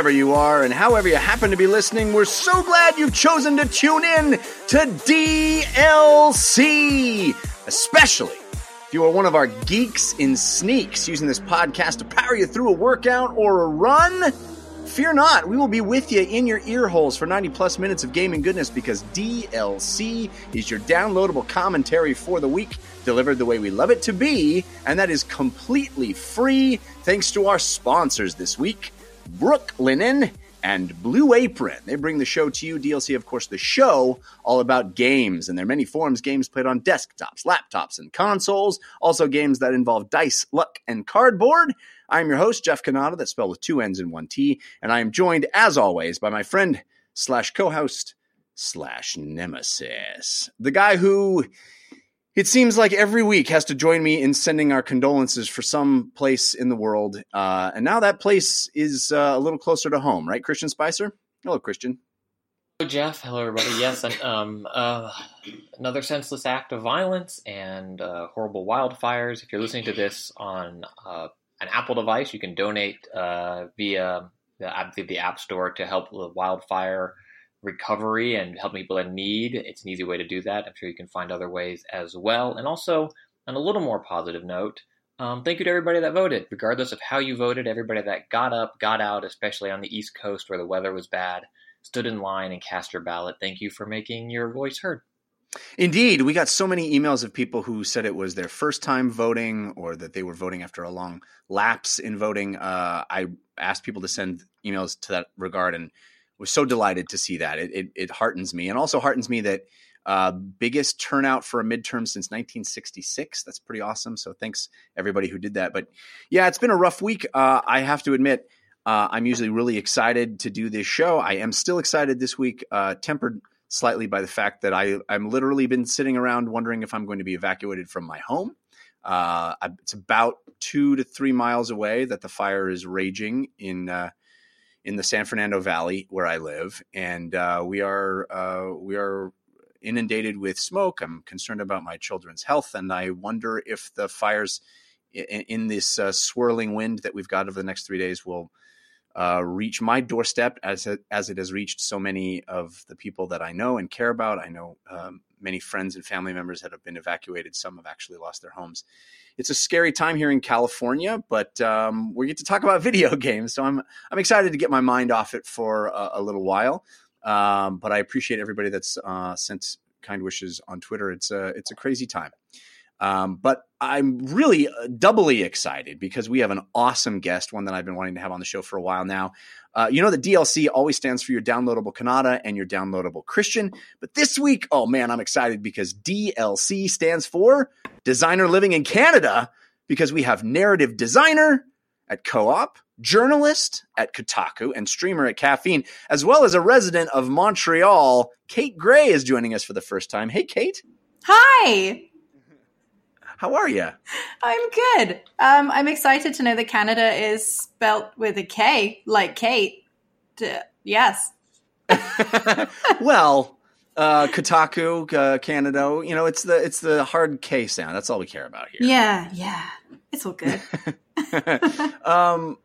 are, whenever you are, and however you happen to be listening, we're so glad you've chosen to tune in to DLC! Especially if you are one of our geeks in sneaks using this podcast to power you through a workout or a run. Fear not, we will be with you in your ear holes for 90 plus minutes of gaming goodness because DLC is your downloadable commentary for the week, delivered the way we love it to be, and that is completely free thanks to our sponsors this week, Brooklinen and Blue Apron. They bring the show to you. DLC, of course, the show all about games and their many forms games played on desktops, laptops, and consoles. Also, games that involve dice, luck, and cardboard. I'm your host, Jeff Cannata, that's spelled with two N's and one T, and I am joined, as always, by my friend slash co-host slash nemesis, the guy who it seems like every week has to join me in sending our condolences for some place in the world, uh, and now that place is uh, a little closer to home, right, Christian Spicer? Hello, Christian. Hello, Jeff. Hello, everybody. Yes, and, um, uh, another senseless act of violence and uh, horrible wildfires. If you're listening to this on uh, an Apple device, you can donate uh, via the, the App Store to help with wildfire recovery and help people in need. It's an easy way to do that. I'm sure you can find other ways as well. And also, on a little more positive note, um, thank you to everybody that voted, regardless of how you voted. Everybody that got up, got out, especially on the East Coast where the weather was bad, stood in line and cast your ballot. Thank you for making your voice heard. Indeed, we got so many emails of people who said it was their first time voting or that they were voting after a long lapse in voting. Uh, I asked people to send emails to that regard and was so delighted to see that. It, it, it heartens me and also heartens me that uh, biggest turnout for a midterm since 1966. That's pretty awesome. So thanks everybody who did that. But yeah, it's been a rough week. Uh, I have to admit, uh, I'm usually really excited to do this show. I am still excited this week, uh, tempered slightly by the fact that I I'm literally been sitting around wondering if I'm going to be evacuated from my home. Uh, it's about two to three miles away that the fire is raging in uh, in the San Fernando Valley where I live, and uh, we are uh, we are inundated with smoke. I'm concerned about my children's health, and I wonder if the fires in, in this uh, swirling wind that we've got over the next three days will uh, reach my doorstep as it, as it has reached so many of the people that I know and care about. I know um, many friends and family members that have been evacuated. Some have actually lost their homes. It's a scary time here in California, but um, we get to talk about video games, so I'm I'm excited to get my mind off it for a, a little while. Um, but I appreciate everybody that's uh, sent kind wishes on Twitter. It's a it's a crazy time. Um, but I'm really uh, doubly excited because we have an awesome guest, one that I've been wanting to have on the show for a while now. Uh, you know, the DLC always stands for your downloadable Cannata and your downloadable Christian. But this week, oh man, I'm excited because DLC stands for Designer Living in Canada because we have narrative designer at Ko-Op, journalist at Kotaku, and streamer at Caffeine, as well as a resident of Montreal. Kate Grey is joining us for the first time. Hey, Kate, Hi, how are you? I'm good. Um, I'm excited to know that Canada is spelt with a K, like Kate. D- yes. well, uh, Kotaku, uh, Canada, you know, it's the it's the hard K sound. That's all we care about here. Yeah, yeah. It's all good. um,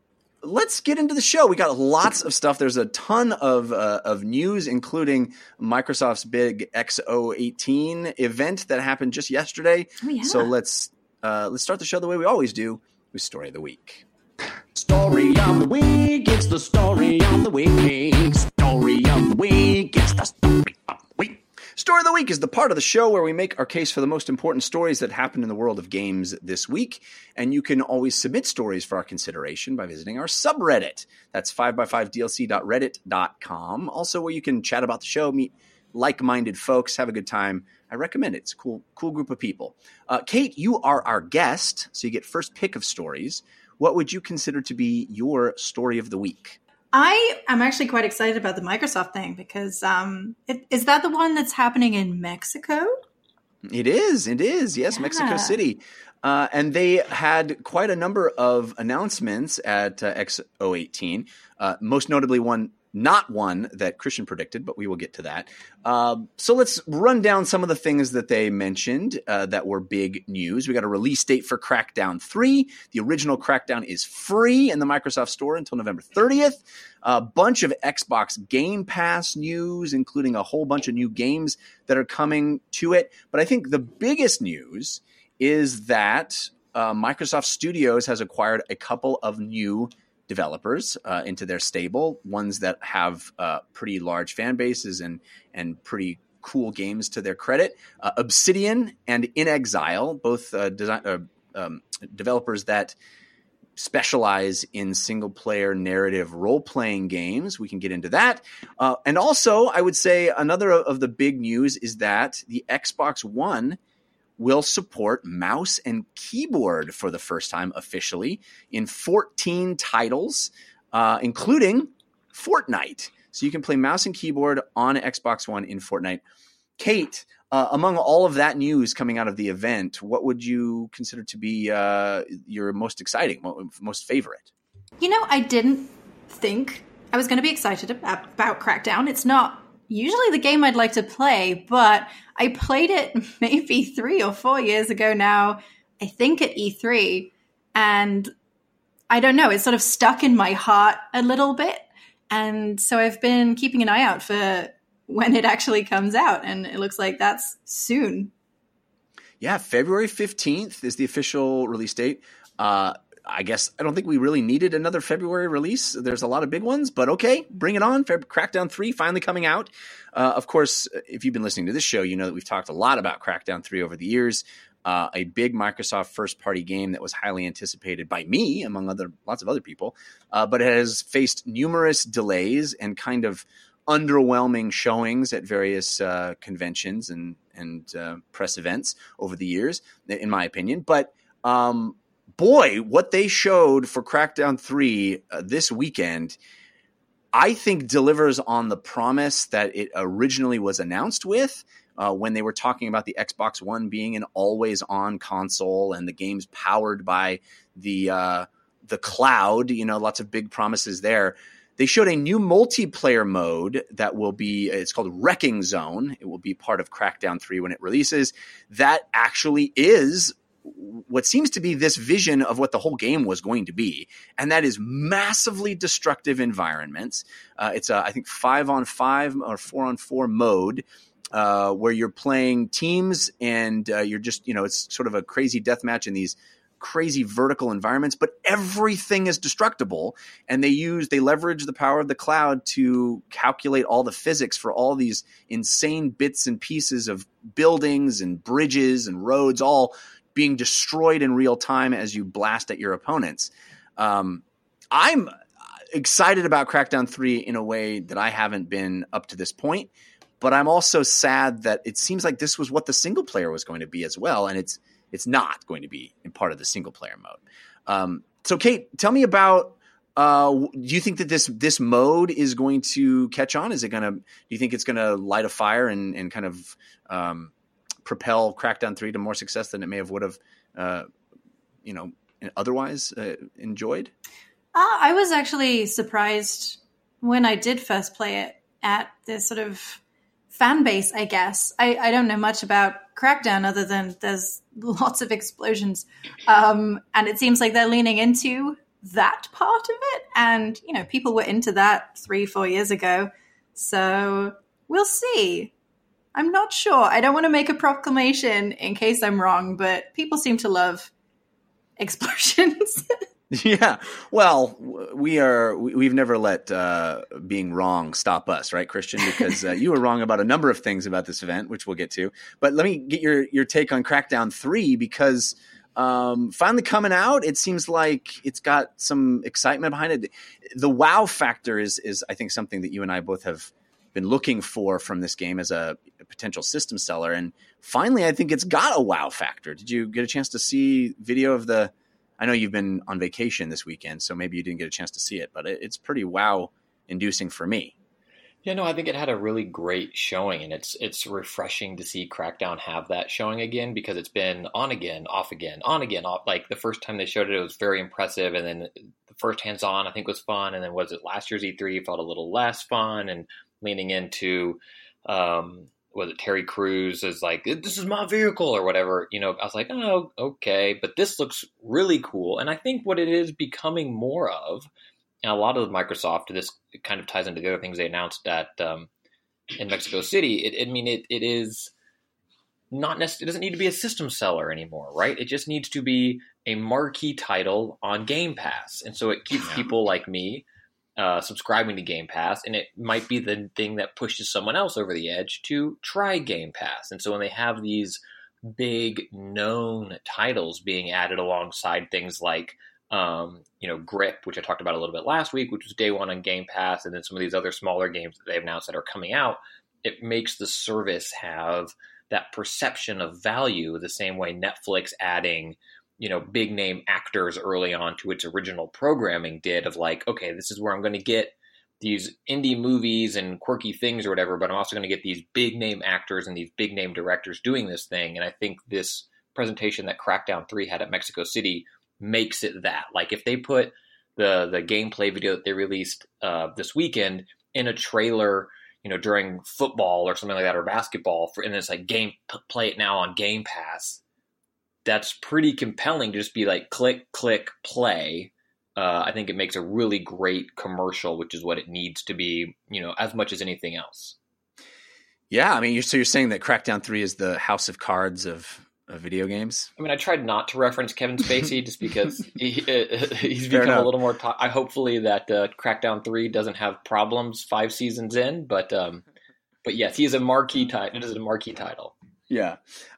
let's get into the show. We got lots of stuff. There's a ton of uh, of news, including Microsoft's big X018 event that happened just yesterday. Oh, yeah. So let's uh, let's start the show the way we always do with story of the week. Story of the week, it's the story of the week. Story of the week, it's the story the week. Story of the Week is the part of the show where we make our case for the most important stories that happened in the world of games this week. And you can always submit stories for our consideration by visiting our subreddit. That's 5x5dlc.reddit.com. Also, where you can chat about the show, meet like minded folks, have a good time. I recommend it. It's a cool, cool group of people. Uh, Kate, you are our guest, so you get first pick of stories. What would you consider to be your story of the week? I am actually quite excited about the Microsoft thing because um, it, is that the one that's happening in Mexico? It is. It is. Yes, Mexico City. Uh, and they had quite a number of announcements at uh, X018, uh, most notably one, not one that Christian predicted, but we will get to that. Um, so let's run down some of the things that they mentioned uh, that were big news. We got a release date for Crackdown 3. The original Crackdown is free in the Microsoft Store until November 30th. A bunch of Xbox Game Pass news, including a whole bunch of new games that are coming to it. But I think the biggest news is that uh, Microsoft Studios has acquired a couple of new developers uh, into their stable, ones that have uh, pretty large fan bases and and pretty cool games to their credit. Uh, Obsidian and inXile, both uh, design, uh, um, developers that specialize in single player narrative role playing games. We can get into that. Uh, and also, I would say another of the big news is that the Xbox One will support mouse and keyboard for the first time officially in 14 titles, uh, including Fortnite. So you can play mouse and keyboard on Xbox One in Fortnite. Kate, uh, among all of that news coming out of the event, what would you consider to be uh, your most exciting, most favorite? You know, I didn't think I was going to be excited about, about Crackdown. It's not usually the game I'd like to play, but I played it maybe three or four years ago now, I think at E3. And I don't know, it's sort of stuck in my heart a little bit. And so I've been keeping an eye out for when it actually comes out. And it looks like that's soon. Yeah, February 15th is the official release date. Uh, I guess I don't think we really needed another February release. There's a lot of big ones, but okay, bring it on. Feb- Crackdown 3 finally coming out. Uh, of course, if you've been listening to this show, you know that we've talked a lot about Crackdown 3 over the years. Uh, a big Microsoft first party game that was highly anticipated by me, among other lots of other people, uh, but has faced numerous delays and kind of underwhelming showings at various uh, conventions and and uh, press events over the years, in my opinion. But um, boy, what they showed for Crackdown 3 uh, this weekend, I think delivers on the promise that it originally was announced with. Uh, when they were talking about the Xbox One being an always-on console and the games powered by the uh, the cloud, you know, lots of big promises there. They showed a new multiplayer mode that will be it's called Wrecking Zone. It will be part of Crackdown 3 when it releases. That actually is what seems to be this vision of what the whole game was going to be, and that is massively destructive environments. Uh, it's a, I think five on five or four on four mode. Uh, where you're playing teams and uh, you're just, you know, it's sort of a crazy death match in these crazy vertical environments, but everything is destructible. And they use, they leverage the power of the cloud to calculate all the physics for all these insane bits and pieces of buildings and bridges and roads, all being destroyed in real time as you blast at your opponents. Um, I'm excited about Crackdown 3 in a way that I haven't been up to this point, but I'm also sad that it seems like this was what the single player was going to be as well, and it's it's not going to be in part of the single player mode. Um, so, Kate, tell me about. Uh, do you think that this this mode is going to catch on? Is it to? Do you think it's going to light a fire and and kind of um, propel Crackdown Three to more success than it may have would have, uh, you know, otherwise uh, enjoyed? Uh, I was actually surprised when I did first play it at this sort of fan base, I guess. I, I don't know much about Crackdown other than there's lots of explosions. Um, and it seems like they're leaning into that part of it. And, you know, people were into that three, four years ago. So we'll see. I'm not sure. I don't want to make a proclamation in case I'm wrong, but people seem to love explosions. Yeah. Well, we are. we- We've never let uh, being wrong stop us, right, Christian? Because uh, you were wrong about a number of things about this event, which we'll get to. But let me get your your take on Crackdown Three because um, finally coming out, it seems like it's got some excitement behind it. The wow factor is is I think something that you and I both have been looking for from this game as a potential system seller, and finally, I think it's got a wow factor. Did you get a chance to see video of the? I know you've been on vacation this weekend, so maybe you didn't get a chance to see it, but it, it's pretty wow inducing for me. Yeah, no, I think it had a really great showing, and it's it's refreshing to see Crackdown have that showing again because it's been on again, off again, on again, off. Like the first time they showed it, it was very impressive, and then the first hands on I think was fun, and then was it last year's E3 felt a little less fun, and leaning into um, was it Terry Crews is like this is my vehicle or whatever. You know, I was like, oh, okay, but this looks really cool, and I think what it is becoming more of and a lot of Microsoft, this kind of ties into the other things they announced at um, in Mexico City. It, I mean, it, it is not necessarily. It doesn't need to be a system seller anymore, right? It just needs to be a marquee title on Game Pass, and so it keeps people like me uh, subscribing to Game Pass, and it might be the thing that pushes someone else over the edge to try Game Pass. And so when they have these big known titles being added alongside things like um, you know, Grip, which I talked about a little bit last week, which was day one on Game Pass, and then some of these other smaller games that they've announced that are coming out, it makes the service have that perception of value the same way Netflix adding, you know, big name actors early on to its original programming did of like, okay, this is where I'm going to get these indie movies and quirky things or whatever, but I'm also going to get these big name actors and these big name directors doing this thing. And I think this presentation that Crackdown 3 had at Mexico City makes it that. Like if they put the the gameplay video that they released uh, this weekend in a trailer, you know, during football or something like that or basketball, for, and it's like game play it now on Game Pass. That's pretty compelling to just be like click click play. Uh, I think it makes a really great commercial, which is what it needs to be, you know, as much as anything else. Yeah, I mean, you're, so you're saying that Crackdown Three is the House of Cards of, of video games? I mean, I tried not to reference Kevin Spacey just because he, he's Fair become enough. a little more. To- I hopefully that uh, Crackdown Three doesn't have problems five seasons in, but um, but yes, he is a marquee title. It is a marquee title. Yeah.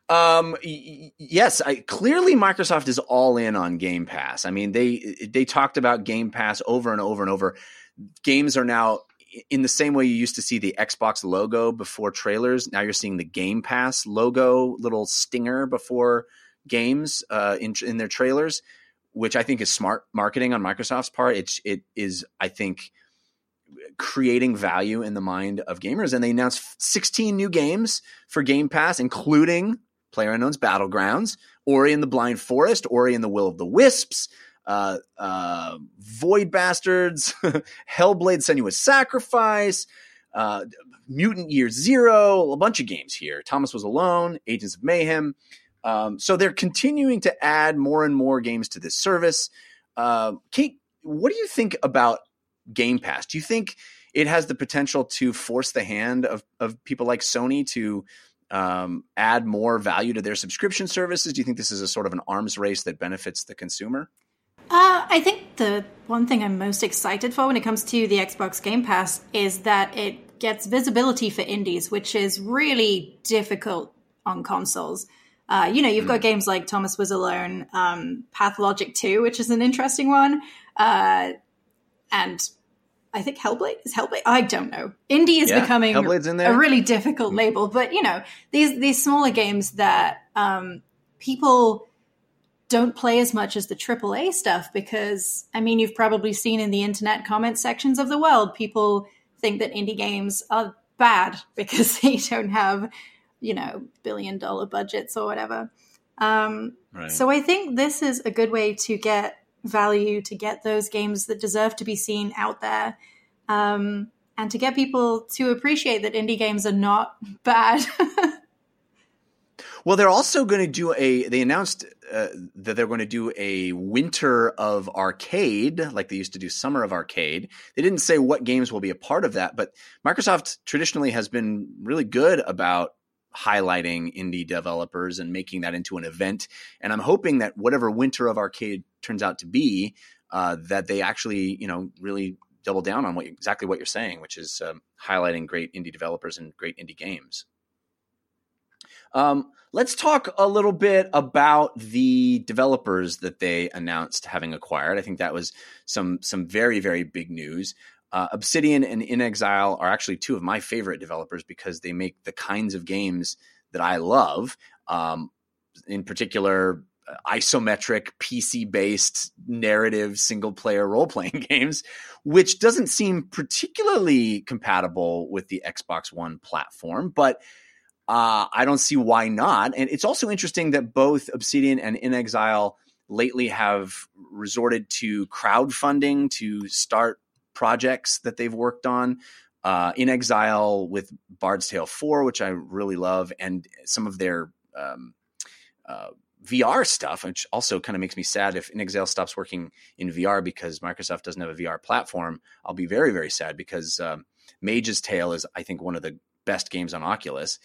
Um, y- yes, I, clearly Microsoft is all in on Game Pass. I mean, they they talked about Game Pass over and over and over. Games are now in the same way you used to see the Xbox logo before trailers. Now you're seeing the Game Pass logo, little stinger before games uh, in in their trailers, which I think is smart marketing on Microsoft's part. It's it is I think creating value in the mind of gamers. And they announced 16 new games for Game Pass, including PlayerUnknown's Battlegrounds, Ori and the Blind Forest, Ori and the Will of the Wisps, uh, uh, Void Bastards, Hellblade Senua's Sacrifice, uh, Mutant Year Zero, a bunch of games here. Thomas Was Alone, Agents of Mayhem. Um, so they're continuing to add more and more games to this service. Uh, Kate, what do you think about Game Pass? Do you think it has the potential to force the hand of, of people like Sony to um, add more value to their subscription services? Do you think this is a sort of an arms race that benefits the consumer? Uh, I think the one thing I'm most excited for when it comes to the Xbox Game Pass is that it gets visibility for indies, which is really difficult on consoles. Uh, you know, you've got games like Thomas Was Alone, um, Pathologic 2, which is an interesting one, uh, and I think Hellblade is Hellblade. I don't know. Indie is Yeah, becoming in a really difficult label, but you know, these these smaller games that um, people don't play as much as the AAA stuff because I mean you've probably seen in the internet comment sections of the world people think that indie games are bad because they don't have you know billion dollar budgets or whatever. Um, Right. so I think this is a good way to get value to get those games that deserve to be seen out there. Um, and to get people to appreciate that indie games are not bad. Well, they're also going to do a. They announced uh, that they're going to do a winter of arcade, like they used to do summer of arcade. They didn't say what games will be a part of that, but Microsoft traditionally has been really good about highlighting indie developers and making that into an event. And I'm hoping that whatever winter of arcade turns out to be, uh, that they actually, you know, really double down on what exactly what you're saying, which is um, highlighting great indie developers and great indie games. Um, let's talk a little bit about the developers that they announced having acquired. I think that was some some very very big news. Uh, Obsidian and inXile are actually two of my favorite developers because they make the kinds of games that I love. Um, in particular, uh, isometric PC based narrative single player role playing games, which doesn't seem particularly compatible with the Xbox One platform, but uh, I don't see why not. And it's also interesting that both Obsidian and inXile lately have resorted to crowdfunding to start projects that they've worked on. Uh, inXile with Bard's Tale 4, which I really love, and some of their um, uh, VR stuff, which also kind of makes me sad if inXile stops working in VR because Microsoft doesn't have a VR platform. I'll be very, very sad because um, Mage's Tale is, I think, one of the best games on Oculus.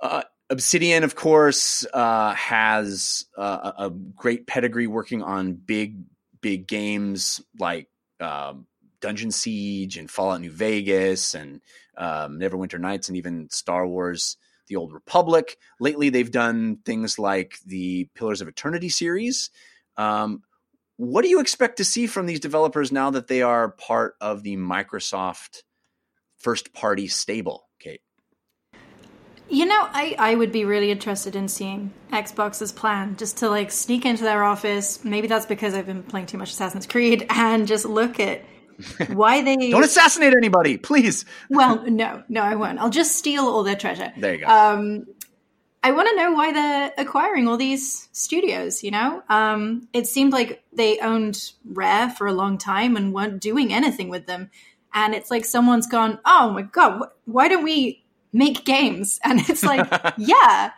Uh, Obsidian, of course, uh, has uh, a great pedigree working on big, big games like um, Dungeon Siege and Fallout New Vegas and um, Neverwinter Nights and even Star Wars The Old Republic. Lately, they've done things like the Pillars of Eternity series. Um, what do you expect to see from these developers now that they are part of the Microsoft first party stable, Kate? You know, I, I would be really interested in seeing Xbox's plan just to like sneak into their office. Maybe that's because I've been playing too much Assassin's Creed and just look at why they don't assassinate anybody, please. well, no, no, I won't. I'll just steal all their treasure. There you go. Um, I want to know why they're acquiring all these studios. You know, um, it seemed like they owned Rare for a long time and weren't doing anything with them. And it's like someone's gone, oh my god, wh- why don't we make games? And it's like, yeah,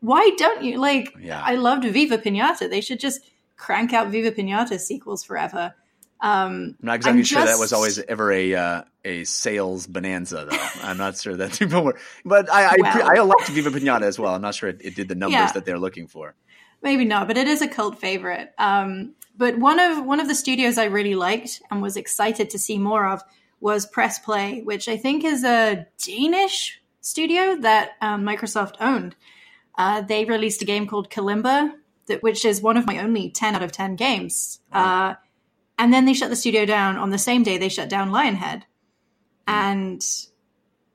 why don't you? Like, Yeah. I loved Viva Pinata. They should just crank out Viva Pinata sequels forever. Um, I'm not exactly I'm sure that was always ever a uh, a sales bonanza, though. I'm not sure that people were, but I I, Well. I liked Viva Pinata as well. I'm not sure it, it did the numbers Yeah. that they're looking for. maybe not, but it is a cult favorite. Um, but one of one of the studios I really liked and was excited to see more of was Press Play, which I think is a Danish studio that um, Microsoft owned. Uh, they released a game called Kalimba, that, which is one of my only ten out of ten games. Uh, and then they shut the studio down on the same day they shut down Lionhead, and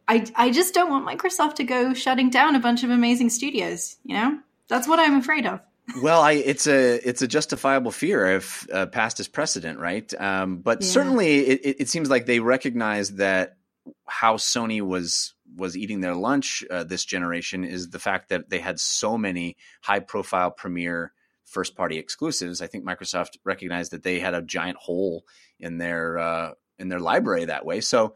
I I just don't want Microsoft to go shutting down a bunch of amazing studios. You know, that's what I'm afraid of. Well, I, it's a it's a justifiable fear if uh, past is precedent, right? Um, but Yeah. certainly, it, it, seems like they recognize that how Sony was was eating their lunch uh, this generation is the fact that they had so many high profile premier first party exclusives. I think Microsoft recognized that they had a giant hole in their uh, in their library that way. So.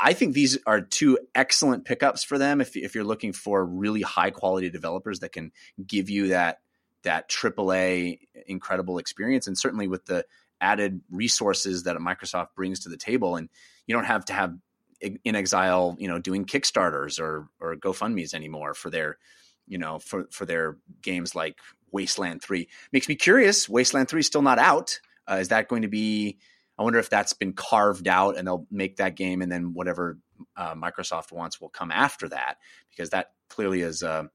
I think these are two excellent pickups for them if, if you're looking for really high quality developers that can give you that that AAA incredible experience, and certainly with the added resources that Microsoft brings to the table, and you don't have to have inXile, you know, doing Kickstarters or or GoFundmes anymore for their, you know, for for their games like Wasteland Three. Makes me curious. Wasteland Three is still not out. Uh, is that going to be? I wonder if that's been carved out and they'll make that game, and then whatever uh, Microsoft wants will come after that, because that clearly is a,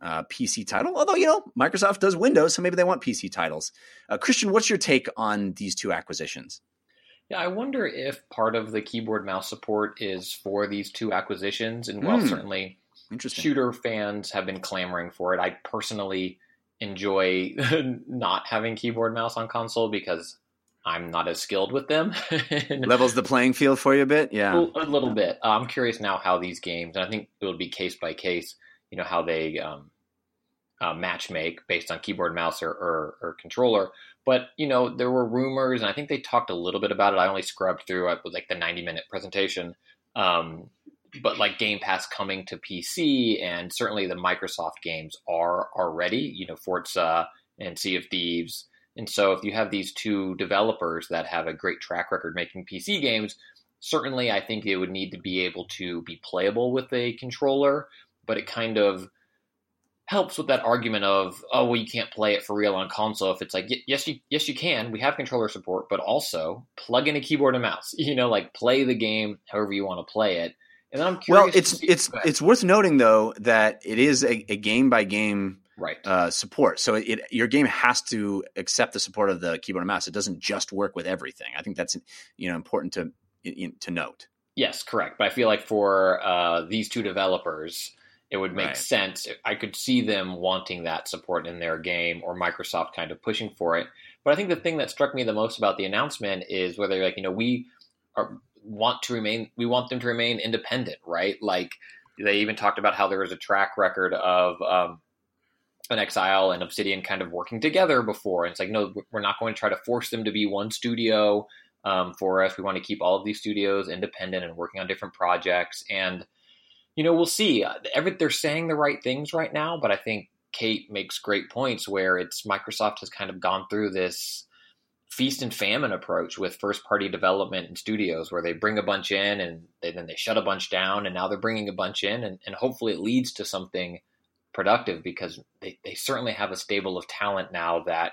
a PC title. Although you know Microsoft does Windows, so maybe they want PC titles. Uh, Christian, what's your take on these two acquisitions? Yeah, I wonder if part of the keyboard mouse support is for these two acquisitions. And while Hmm. certainly shooter fans have been clamoring for it, I personally enjoy not having keyboard mouse on console because I'm not as skilled with them. Levels the playing field for you a bit. Yeah. a, little bit. Uh, I'm curious now how these games, and I think it will be case by case. You know how they um, uh, match make based on keyboard, mouse, or, or, or controller. But you know there were rumors, and I think they talked a little bit about it. I only scrubbed through it with like the 90 minute presentation. Um, but like Game Pass coming to PC, and certainly the Microsoft games are already. You know Forza and Sea of Thieves. And so, if you have these two developers that have a great track record making PC games, certainly I think it would need to be able to be playable with a controller, but it kind of helps with that argument of oh well you can't play it for real on console if it's like yes you yes you can we have controller support but also plug in a keyboard and mouse you know like play the game however you want to play it and then I'm curious Well, it's it's it's worth noting though that it is a, a game by game right uh, support. So it, your game has to accept the support of the keyboard and mouse. It doesn't just work with everything. I think that's you know important to to note. Yes, correct. But I feel like for uh, these two developers, it would make Right. sense. I could see them wanting that support in their game or Microsoft kind of pushing for it. But I think the thing that struck me the most about the announcement is whether, like, you know, we are, want to remain, we want them to remain independent, right? Like, they even talked about how there was a track record of um, inXile and Obsidian kind of working together before. And it's like, no, we're not going to try to force them to be one studio um, for us. We want to keep all of these studios independent and working on different projects. And you know, we'll see. Every, they're saying the right things right now, but I think Kate makes great points where it's Microsoft has kind of gone through this feast and famine approach with first party development and studios where they bring a bunch in and they, then they shut a bunch down and now they're bringing a bunch in and, and hopefully it leads to something productive because they, they certainly have a stable of talent now that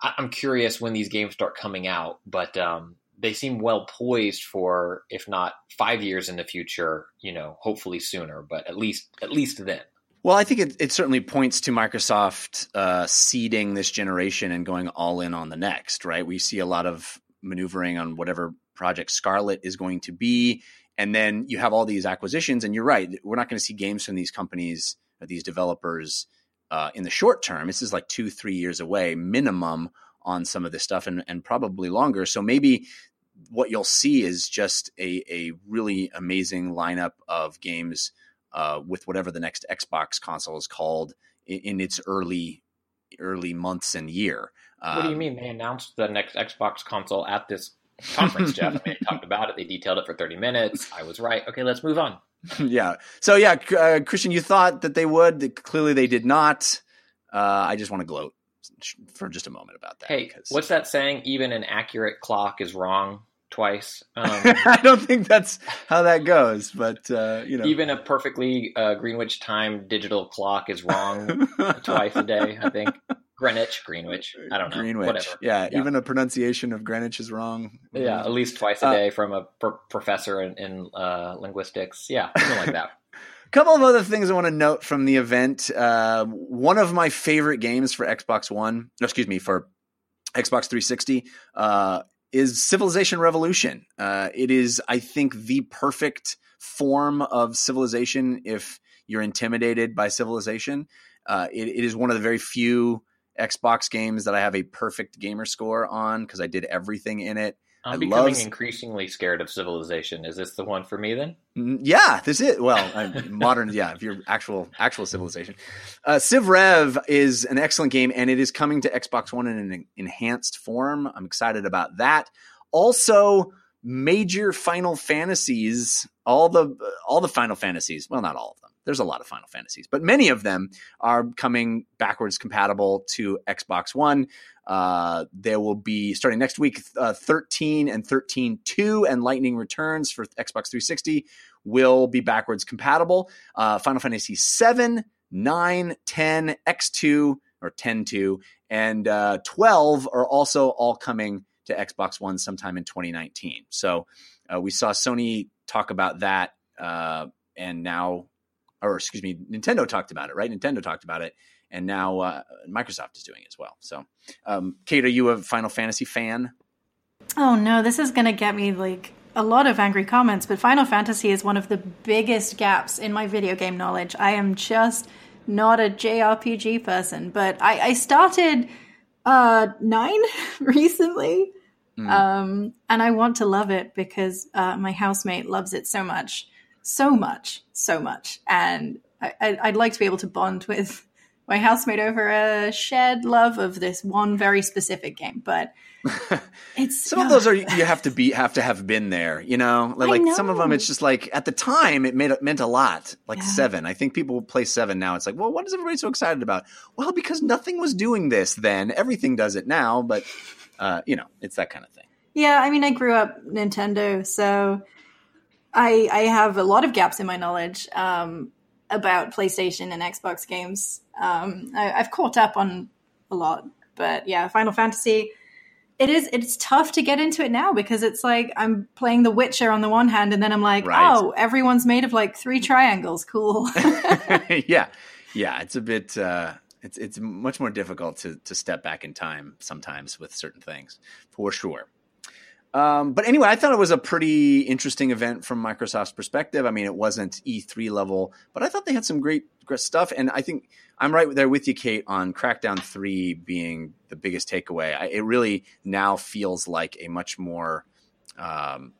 I- I'm curious when these games start coming out, but um, they seem well poised for, if not five years in the future, you know, hopefully sooner, but at least at least then. Well, I think it, it certainly points to Microsoft uh, seeding this generation and going all in on the next, right? We see a lot of maneuvering on whatever project Scarlett is going to be. And then you have all these acquisitions. And you're right, we're not going to see games from these companies, or these developers uh, in the short term. This is like two, three years away minimum on some of this stuff and, and probably longer. So maybe what you'll see is just a, a really amazing lineup of games uh, with whatever the next Xbox console is called in, in its early early months and year. What do you Um, mean? They announced the next Xbox console at this conference, Jeff. I mean, they talked about it. They detailed it for 30 minutes. I was right. Okay, let's move on. yeah. So yeah, uh, Christian, you thought that they would. Clearly, they did not. Uh, I just want to gloat for just a moment about that. Hey, because- what's that saying? Even an accurate clock is wrong twice. Um, I don't think that's how that goes, but uh, you know, even a perfectly uh, Greenwich time digital clock is wrong twice a day. I think Greenwich, Greenwich. I don't know. Greenwich. Whatever. Yeah, Yeah. even a pronunciation of Greenwich is wrong. Yeah, at least twice a Uh, day from a pro- professor in, in uh, linguistics. Yeah, something like that. couple of other things I want to note from the event. Uh, one of my favorite games for Xbox One, excuse me, for Xbox 360 uh, is Civilization Revolution. Uh, it is, I think, the perfect form of civilization if you're intimidated by civilization. Uh, it, it is one of the very few Xbox games that I have a perfect gamer score on because I did everything in it. I'm I becoming love- increasingly scared of civilization. Is this the one for me then? Mm, Yeah, this is well I- modern. Yeah, if you're actual actual civilization, uh, Civ Rev is an excellent game, and it is coming to Xbox One in an enhanced form. I'm excited about that. Also, major Final Fantasies, all the all the Final Fantasies. Well, not all of them. There's a lot of Final Fantasies, but many of them are coming backwards compatible to Xbox One. Uh, there will be starting next week, uh, 13 and 13.2 and Lightning Returns for Xbox 360 will be backwards compatible. Uh, Final Fantasy 7, 9, 10, X2 or 10.2, and uh, 12 are also all coming to Xbox One sometime in 2019. So uh, we saw Sony talk about that, uh, and now, or excuse me, Nintendo talked about it, right? Nintendo talked about it, and now uh, Microsoft is doing it as well. So, um, Kate, are you a Final Fantasy fan? Oh no, this is going to get me like a lot of angry comments, but Final Fantasy is one of the biggest gaps in my video game knowledge. I am just not a JRPG person, but I, I started uh, nine recently, um, and I want to love it because uh, my housemate loves it so much, so much, so much, and I, I, I'd like to be able to bond with my housemate over a shared love of this one very specific game, but it's Some of those are you have to be have to have been there, you know. Like, like some of them, it's just like at the time it made meant a lot. Like Yeah. seven, I think people play seven now. It's like, well, what is everybody so excited about? Well, because nothing was doing this then. Everything does it now, but uh, you know, it's that kind of thing. Yeah, I mean, I grew up Nintendo, so I I have a lot of gaps in my knowledge. Um, about PlayStation and Xbox games. Um, I, I've caught up on a lot, but yeah, Final Fantasy. It is. It's tough to get into it now because it's like I'm playing The Witcher on the one hand, and then I'm like, Right. oh, everyone's made of like three triangles. Cool. yeah, yeah, it's a bit. Uh, it's it's much more difficult to to step back in time sometimes with certain things, for sure. Um, but anyway, I thought it was a pretty interesting event from Microsoft's perspective. I mean, it wasn't E3 level, but I thought they had some great, great stuff. And I think I'm right there with you, Kate, on Crackdown 3 being the biggest takeaway. I, it really now feels like a much more um,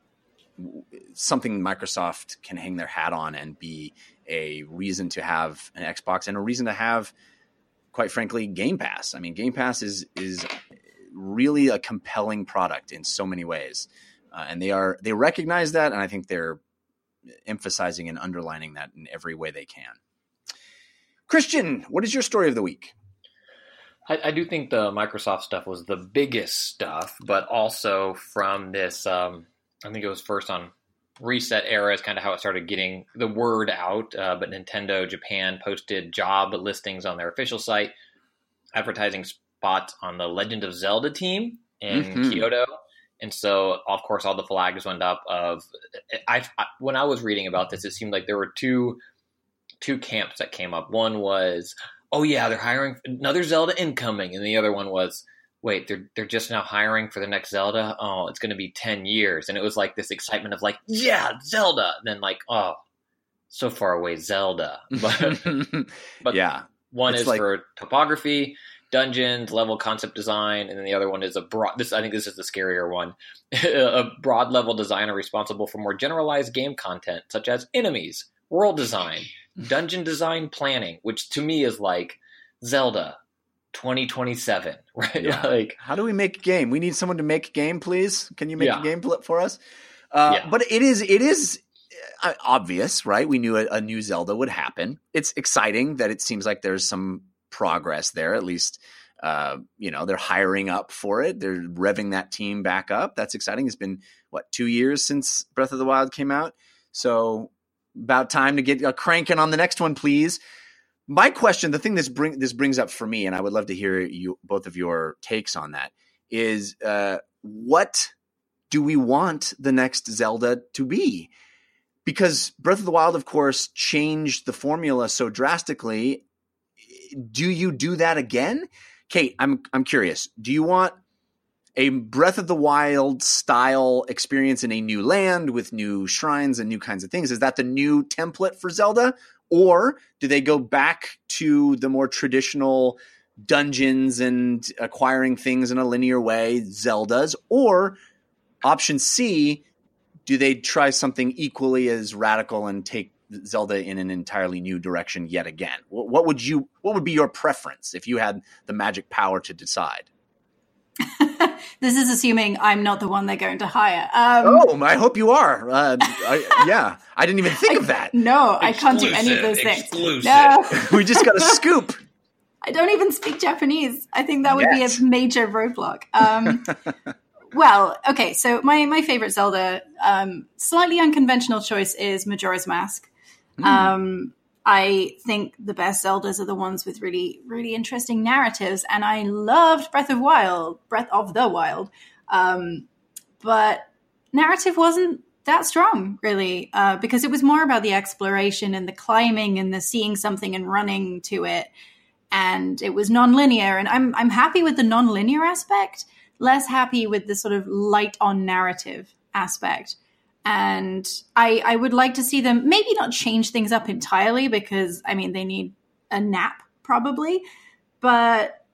something Microsoft can hang their hat on and be a reason to have an Xbox and a reason to have, quite frankly, Game Pass. I mean, Game Pass is is really a compelling product in so many ways, uh, and they are they recognize that, and I think they're emphasizing and underlining that in every way they can. Christian, what is your story of the week? I, I do think the Microsoft stuff was the biggest stuff, but also from this, um, I think it was first on ResetEra is kind of how it started getting the word out. Uh, but Nintendo Japan posted job listings on their official site, advertising spots on the Legend of Zelda team in Mhm. Kyoto. And so, of course, all the flags went up. Of I, I when I was reading about this, it seemed like there were two two camps that came up. One was oh yeah, they're hiring another Zelda incoming, and the other one was, wait, they're they're just now hiring for the next Zelda. Oh, it's going to be ten years, and it was like this excitement of like, yeah, Zelda. then like, oh, so far away, Zelda. But but yeah, one It's is like- for topography, dungeons, level concept design, and then the other one is a broad. This I think this is the scarier one, a broad level designer responsible for more generalized game content such as enemies, world design, dungeon design planning, which to me is like Zelda 2027, right? Yeah. Like How do we make a game? We need someone to make a game, please. Can you make Yeah. a game for us? Uh, Yeah. But it is it is uh, obvious, right? We knew a, a new Zelda would happen. It's exciting that it seems like there's some progress there. At least, uh, you know, they're hiring up for it. They're revving that team back up. That's exciting. It's been what two years since Breath of the Wild came out, so about time to get uh, cranking on the next one, please. My question, the thing this bring this brings up for me, and I would love to hear you both of your takes on that, is uh, what do we want the next Zelda to be? Because Breath of the Wild, of course, changed the formula so drastically. Do you do that again, Kate? I'm I'm curious. Do you want a Breath of the Wild style experience in a new land with new shrines and new kinds of things? Is that the new template for Zelda? Or do they go back to the more traditional dungeons and acquiring things in a linear way, Zeldas? Or option C, do they try something equally as radical and take Zelda in an entirely new direction yet again? Wh- What would you what would be your preference if you had the magic power to decide? this is assuming I'm not the one they're going to hire. Um, Oh, I hope you are. Uh, I, yeah, I didn't even think of that. No, I can't do any of those things. exclusive. No, We just got a scoop. I don't even speak Japanese. I think that would Yes. be a major roadblock. Um, well, okay, so my, my favorite Zelda, um, slightly unconventional choice is Majora's Mask. Um, I think the best Zeldas are the ones with really, really interesting narratives, and I loved Breath of Wild, Breath of the Wild, um, but narrative wasn't that strong, really, uh, because it was more about the exploration and the climbing and the seeing something and running to it, and it was non-linear. And I'm I'm happy with the non-linear aspect, less happy with the sort of light on narrative aspect and I, I would like to see them maybe not change things up entirely because I mean they need a nap probably, but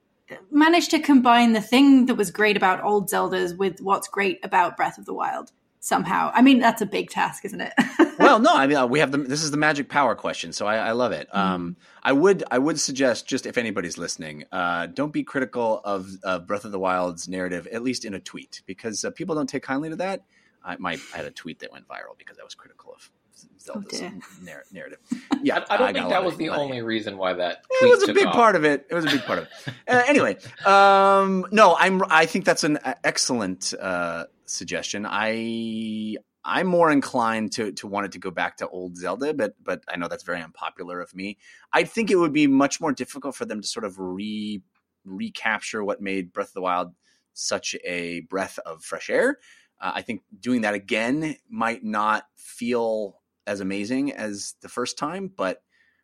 manage to combine the thing that was great about old Zeldas with what's great about Breath of the Wild somehow. I mean that's a big task, isn't it? well, no, I mean uh, we have the this is the magic power question, so I, I love it. Um, I would I would suggest just if anybody's listening, uh, don't be critical of uh, Breath of the Wild's narrative, at least in a tweet, because uh, people don't take kindly to that. I, my, I had a tweet that went viral because I was critical of Zelda's dear. narr- narrative. Yeah, I, I don't got think that was the lot of only reason why that it tweet was a big off. part of it. It was a big part of it. Uh, anyway, um, no, I'm. I think that's an excellent uh, suggestion. I I'm more inclined to to want it to go back to old Zelda, but but I know that's very unpopular of me. I think it would be much more difficult for them to sort of re recapture what made Breath of the Wild such a breath of fresh air. Uh, I think doing that again might not feel as amazing as the first time, but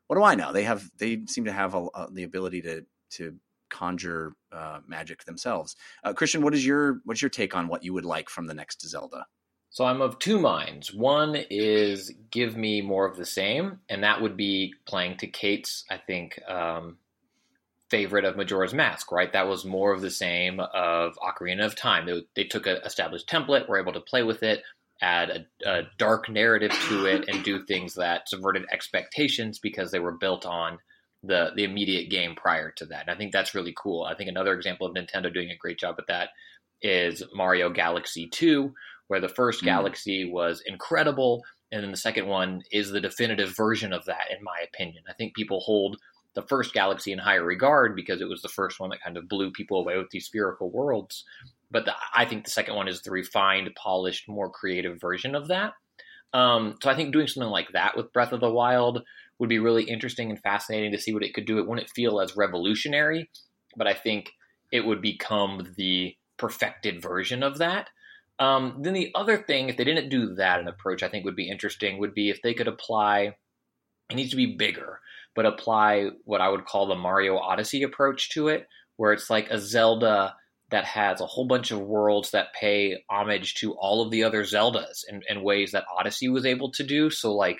what do I know? They have they seem to have a, a, the ability to to conjure uh, magic themselves. Uh, Christian, what is your what's your take on what you would like from the next Zelda? So I'm of two minds. One is give me more of the same, and that would be playing to Kate's, I think, um, favorite of Majora's Mask, right? That was more of the same of Ocarina of Time. They, they took an established template, were able to play with it, add a, a dark narrative to it, and do things that subverted expectations because they were built on the the immediate game prior to that. And I think that's really cool. I think another example of Nintendo doing a great job at that is Mario Galaxy 2, where the first mm. Galaxy was incredible, and then the second one is the definitive version of that, in my opinion. I think people hold the first Galaxy in higher regard because it was the first one that kind of blew people away with these spherical worlds. But the, I think the second one is the refined, polished, more creative version of that. Um, so I think doing something like that with Breath of the Wild would be really interesting and fascinating to see what it could do. It wouldn't feel as revolutionary, but I think it would become the perfected version of that. Um, then the other thing, if they didn't do that, an approach I think would be interesting would be if they could apply. It needs to be bigger, but apply what I would call the Mario Odyssey approach to it, where it's like a Zelda that has a whole bunch of worlds that pay homage to all of the other Zeldas in, in ways that Odyssey was able to do. So, like,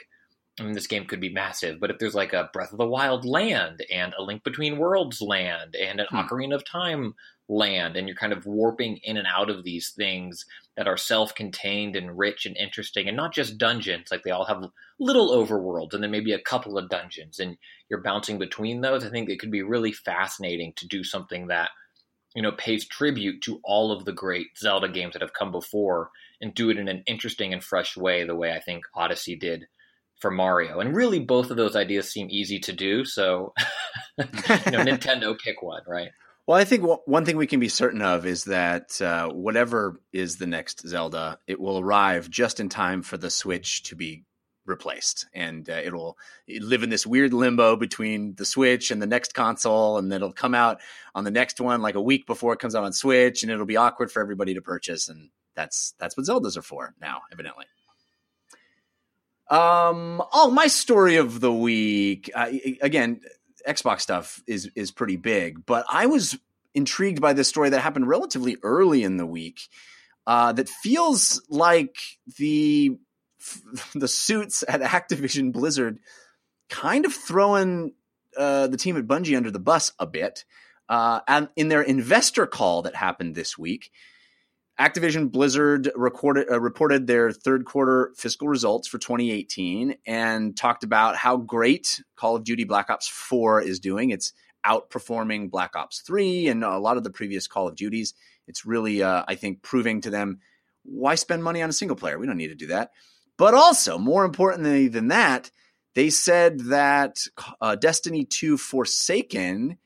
I mean, this game could be massive, but if there's like a Breath of the Wild land and a Link Between Worlds land and an hmm. Ocarina of Time land and you're kind of warping in and out of these things that are self-contained and rich and interesting and not just dungeons like they all have little overworlds and then maybe a couple of dungeons and you're bouncing between those. I think it could be really fascinating to do something that you know pays tribute to all of the great zelda games that have come before and do it in an interesting and fresh way the way i think odyssey did for mario. And really both of those ideas seem easy to do so you know nintendo pick one right well, I think one thing we can be certain of is that uh, whatever is the next Zelda, it will arrive just in time for the Switch to be replaced, and uh, it'll live in this weird limbo between the Switch and the next console, and then it'll come out on the next one like a week before it comes out on Switch, and it'll be awkward for everybody to purchase, and that's that's what Zeldas are for now, evidently. Um, oh, my story of the week. Uh, again, Xbox stuff is is pretty big, but I was intrigued by this story that happened relatively early in the week. Uh, that feels like the the suits at Activision Blizzard kind of throwing uh, the team at Bungie under the bus a bit. Uh, and in their investor call that happened this week, Activision Blizzard recorded, uh, reported their third quarter fiscal results for 2018 and talked about how great Call of Duty Black Ops 4 is doing. It's outperforming Black Ops 3 and a lot of the previous Call of Duties. It's really, uh, I think, proving to them why spend money on a single player? We don't need to do that. But also, more importantly than that, they said that uh, Destiny 2 Forsaken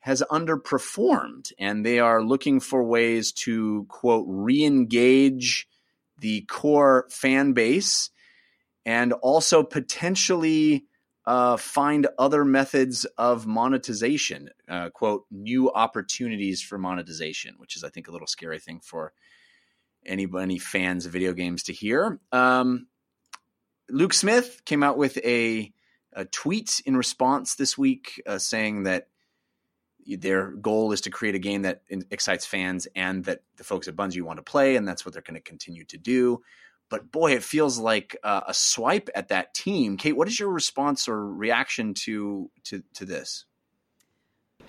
has underperformed and they are looking for ways to quote re-engage the core fan base and also potentially uh, find other methods of monetization uh, quote new opportunities for monetization which is i think a little scary thing for anybody fans of video games to hear. Um, luke smith came out with a, a tweet in response this week uh, saying that their goal is to create a game that excites fans and that the folks at Bungie want to play, and that's what they're going to continue to do. But boy, it feels like uh, a swipe at that team. Kate, what is your response or reaction to to to this?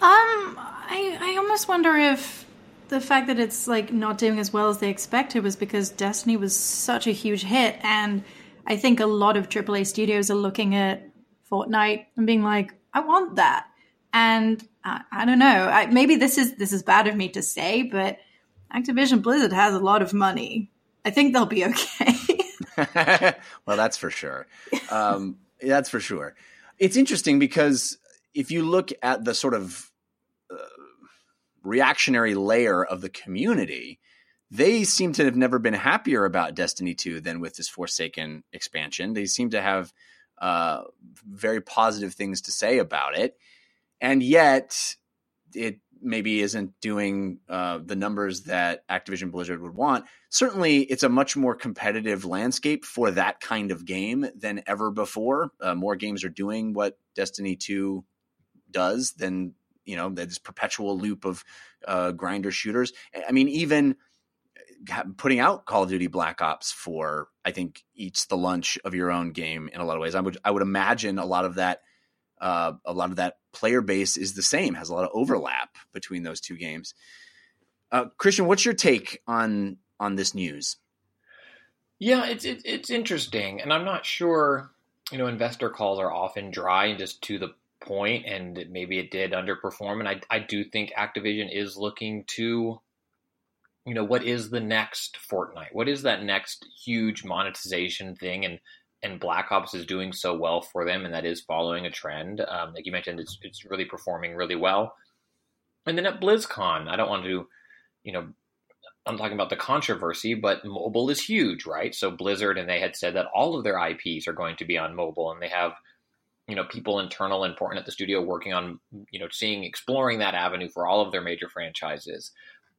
Um, I I almost wonder if the fact that it's like not doing as well as they expected was because Destiny was such a huge hit, and I think a lot of AAA studios are looking at Fortnite and being like, I want that. And I, I don't know. I, maybe this is this is bad of me to say, but Activision Blizzard has a lot of money. I think they'll be okay. well, that's for sure. Um, that's for sure. It's interesting because if you look at the sort of uh, reactionary layer of the community, they seem to have never been happier about Destiny 2 than with this Forsaken expansion. They seem to have uh, very positive things to say about it. And yet, it maybe isn't doing uh, the numbers that Activision Blizzard would want. Certainly, it's a much more competitive landscape for that kind of game than ever before. Uh, more games are doing what Destiny 2 does than, you know, this perpetual loop of uh, grinder shooters. I mean, even putting out Call of Duty Black Ops 4, I think eats the lunch of your own game in a lot of ways. I would I would imagine a lot of that uh, a lot of that player base is the same, has a lot of overlap between those two games. Uh, Christian, what's your take on on this news? Yeah, it's it, it's interesting, and I'm not sure. You know, investor calls are often dry and just to the point, and maybe it did underperform. And I I do think Activision is looking to you know what is the next Fortnite? What is that next huge monetization thing? And and Black Ops is doing so well for them, and that is following a trend. Um, like you mentioned, it's it's really performing really well. And then at BlizzCon, I don't want to, you know, I'm talking about the controversy, but mobile is huge, right? So Blizzard and they had said that all of their IPs are going to be on mobile, and they have, you know, people internal important at the studio working on, you know, seeing exploring that avenue for all of their major franchises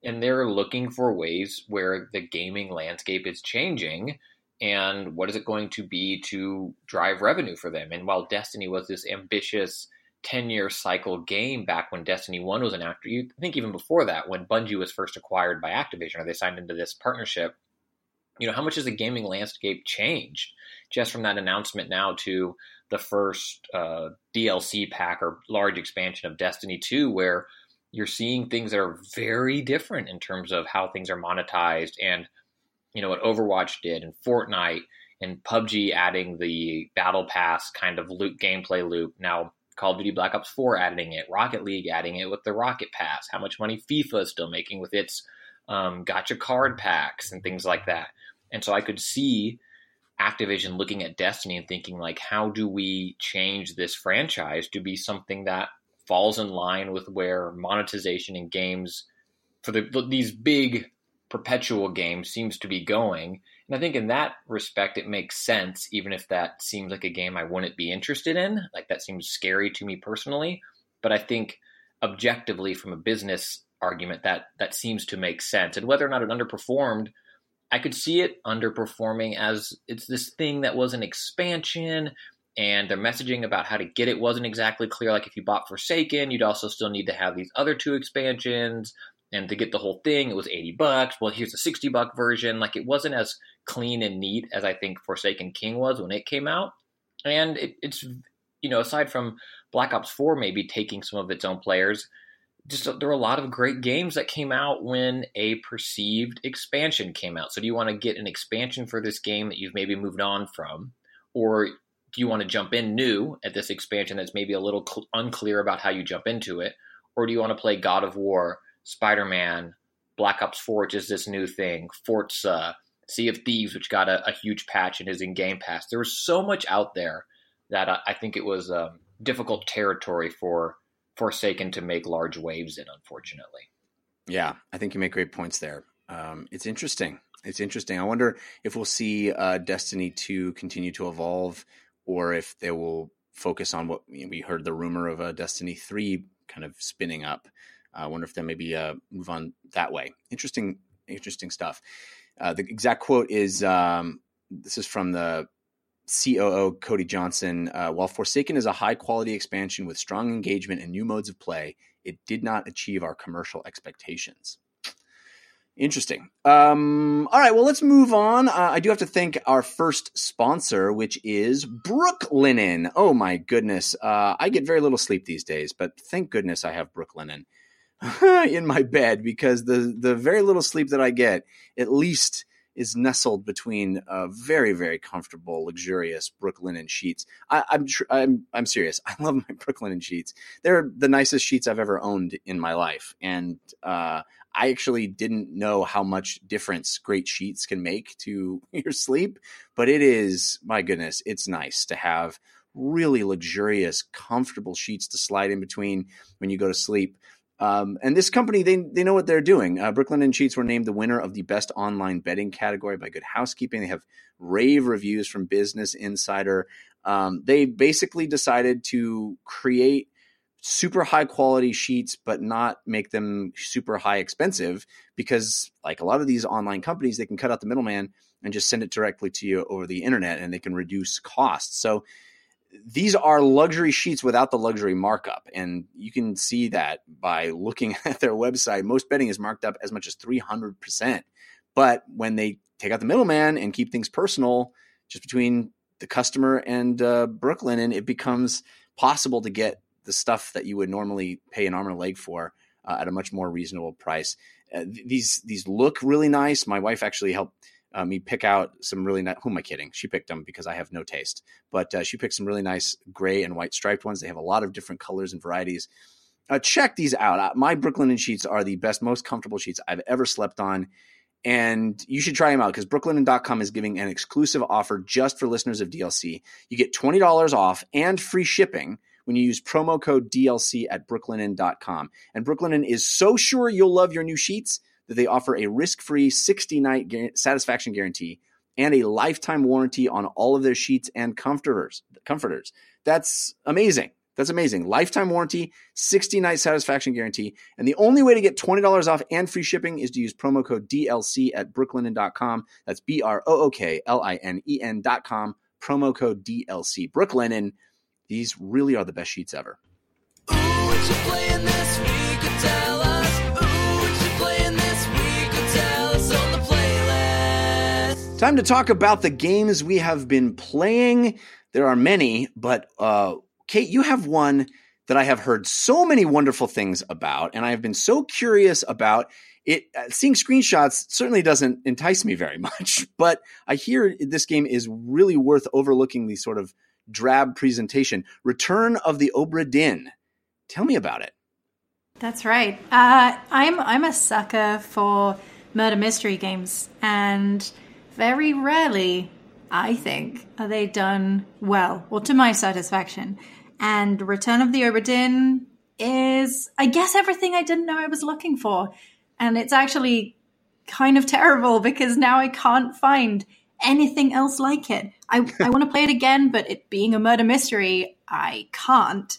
and they're looking for ways where the gaming landscape is changing and what is it going to be to drive revenue for them? And while destiny was this ambitious 10 year cycle game back when destiny 1 was an actor you think even before that when bungie was first acquired by activision or they signed into this partnership you know how much has the gaming landscape changed just from that announcement now to the first uh, dlc pack or large expansion of destiny 2 where you're seeing things that are very different in terms of how things are monetized and you know what Overwatch did and Fortnite and PUBG adding the battle pass kind of loop gameplay loop. Now Call of Duty Black Ops 4 adding it, Rocket League adding it with the Rocket Pass, how much money FIFA is still making with its um, gotcha card packs and things like that. And so I could see Activision looking at Destiny and thinking like, how do we change this franchise to be something that falls in line with where monetization in games for the, these big perpetual game seems to be going. And I think in that respect, it makes sense, even if that seems like a game I wouldn't be interested in. Like that seems scary to me personally. But I think objectively, from a business argument, that that seems to make sense. And whether or not it underperformed, I could see it underperforming as it's this thing that was an expansion and their messaging about how to get it wasn't exactly clear. Like if you bought Forsaken, you'd also still need to have these other two expansions, and to get the whole thing, it was eighty bucks. Well, here's a sixty buck version. Like it wasn't as clean and neat as I think Forsaken King was when it came out, and it, it's you know aside from Black Ops Four maybe taking some of its own players. Just there were a lot of great games that came out when a perceived expansion came out. So, do you want to get an expansion for this game that you've maybe moved on from, or do you want to jump in new at this expansion that's maybe a little cl- unclear about how you jump into it, or do you want to play God of War, Spider Man, Black Ops 4, which is this new thing, Forza, Sea of Thieves, which got a, a huge patch and is in Game Pass. There was so much out there that I, I think it was um, difficult territory for Forsaken to make large waves in, unfortunately. Yeah, I think you make great points there. Um, it's interesting. It's interesting. I wonder if we'll see uh, Destiny 2 continue to evolve or if they will focus on what we heard the rumor of a Destiny 3 kind of spinning up. I wonder if they maybe uh, move on that way. Interesting, interesting stuff. Uh, the exact quote is um, this is from the COO Coddy Johnson. Uh, while Forsaken is a high quality expansion with strong engagement and new modes of play, it did not achieve our commercial expectations. Interesting. Um, all right, well, let's move on. Uh, I do have to thank our first sponsor, which is Brooklinen. Oh my goodness, uh, I get very little sleep these days, but thank goodness I have Brooklinen in my bed because the the very little sleep that I get, at least, is nestled between uh, very very comfortable, luxurious Brooklinen sheets. I, am tr- I'm I'm serious. I love my Brooklinen sheets. They're the nicest sheets I've ever owned in my life, and uh, I actually didn't know how much difference great sheets can make to your sleep, but it is, my goodness, it's nice to have really luxurious, comfortable sheets to slide in between when you go to sleep. Um, and this company, they they know what they're doing. Uh, and Sheets were named the winner of the best online bedding category by Good Housekeeping. They have rave reviews from Business Insider. Um, they basically decided to create super high quality sheets, but not make them super high expensive because, like a lot of these online companies, they can cut out the middleman and just send it directly to you over the internet and they can reduce costs. So these are luxury sheets without the luxury markup. And you can see that by looking at their website. Most bedding is marked up as much as 300%. But when they take out the middleman and keep things personal, just between the customer and uh, Brooklinen, it becomes possible to get the stuff that you would normally pay an arm and a leg for uh, at a much more reasonable price. Uh, these these look really nice. My wife actually helped me pick out some really nice. Who am I kidding? She picked them because I have no taste, but uh, she picked some really nice gray and white striped ones. They have a lot of different colors and varieties. Uh, check these out. Uh, my Brooklinen sheets are the best, most comfortable sheets I've ever slept on. And you should try them out because brooklinen.com is giving an exclusive offer just for listeners of DLC. You get $20 off and free shipping when you use promo code DLC at brooklinen.com. And Brooklinen is so sure you'll love your new sheets that they offer a risk-free 60-night satisfaction guarantee and a lifetime warranty on all of their sheets and comforters. Comforters. That's amazing. That's amazing. Lifetime warranty, 60 night satisfaction guarantee. And the only way to get $20 off and free shipping is to use promo code DLC at brooklinen.com. That's B R O O K L I N E N.com. Promo code DLC. Brooklinen. These really are the best sheets ever. Time to talk about the games we have been playing. There are many, but uh, Kate, you have one that I have heard so many wonderful things about, and I have been so curious about it. Uh, seeing screenshots certainly doesn't entice me very much, but I hear this game is really worth overlooking the sort of drab presentation. Return of the Obra Dinn. Tell me about it. That's right. Uh, I'm I'm a sucker for murder mystery games, and very rarely, I think, are they done well or to my satisfaction. And Return of the Obra Dinn is, I guess, everything I didn't know I was looking for. And it's actually kind of terrible because now I can't find anything else like it. I, I want to play it again, but it being a murder mystery, I can't.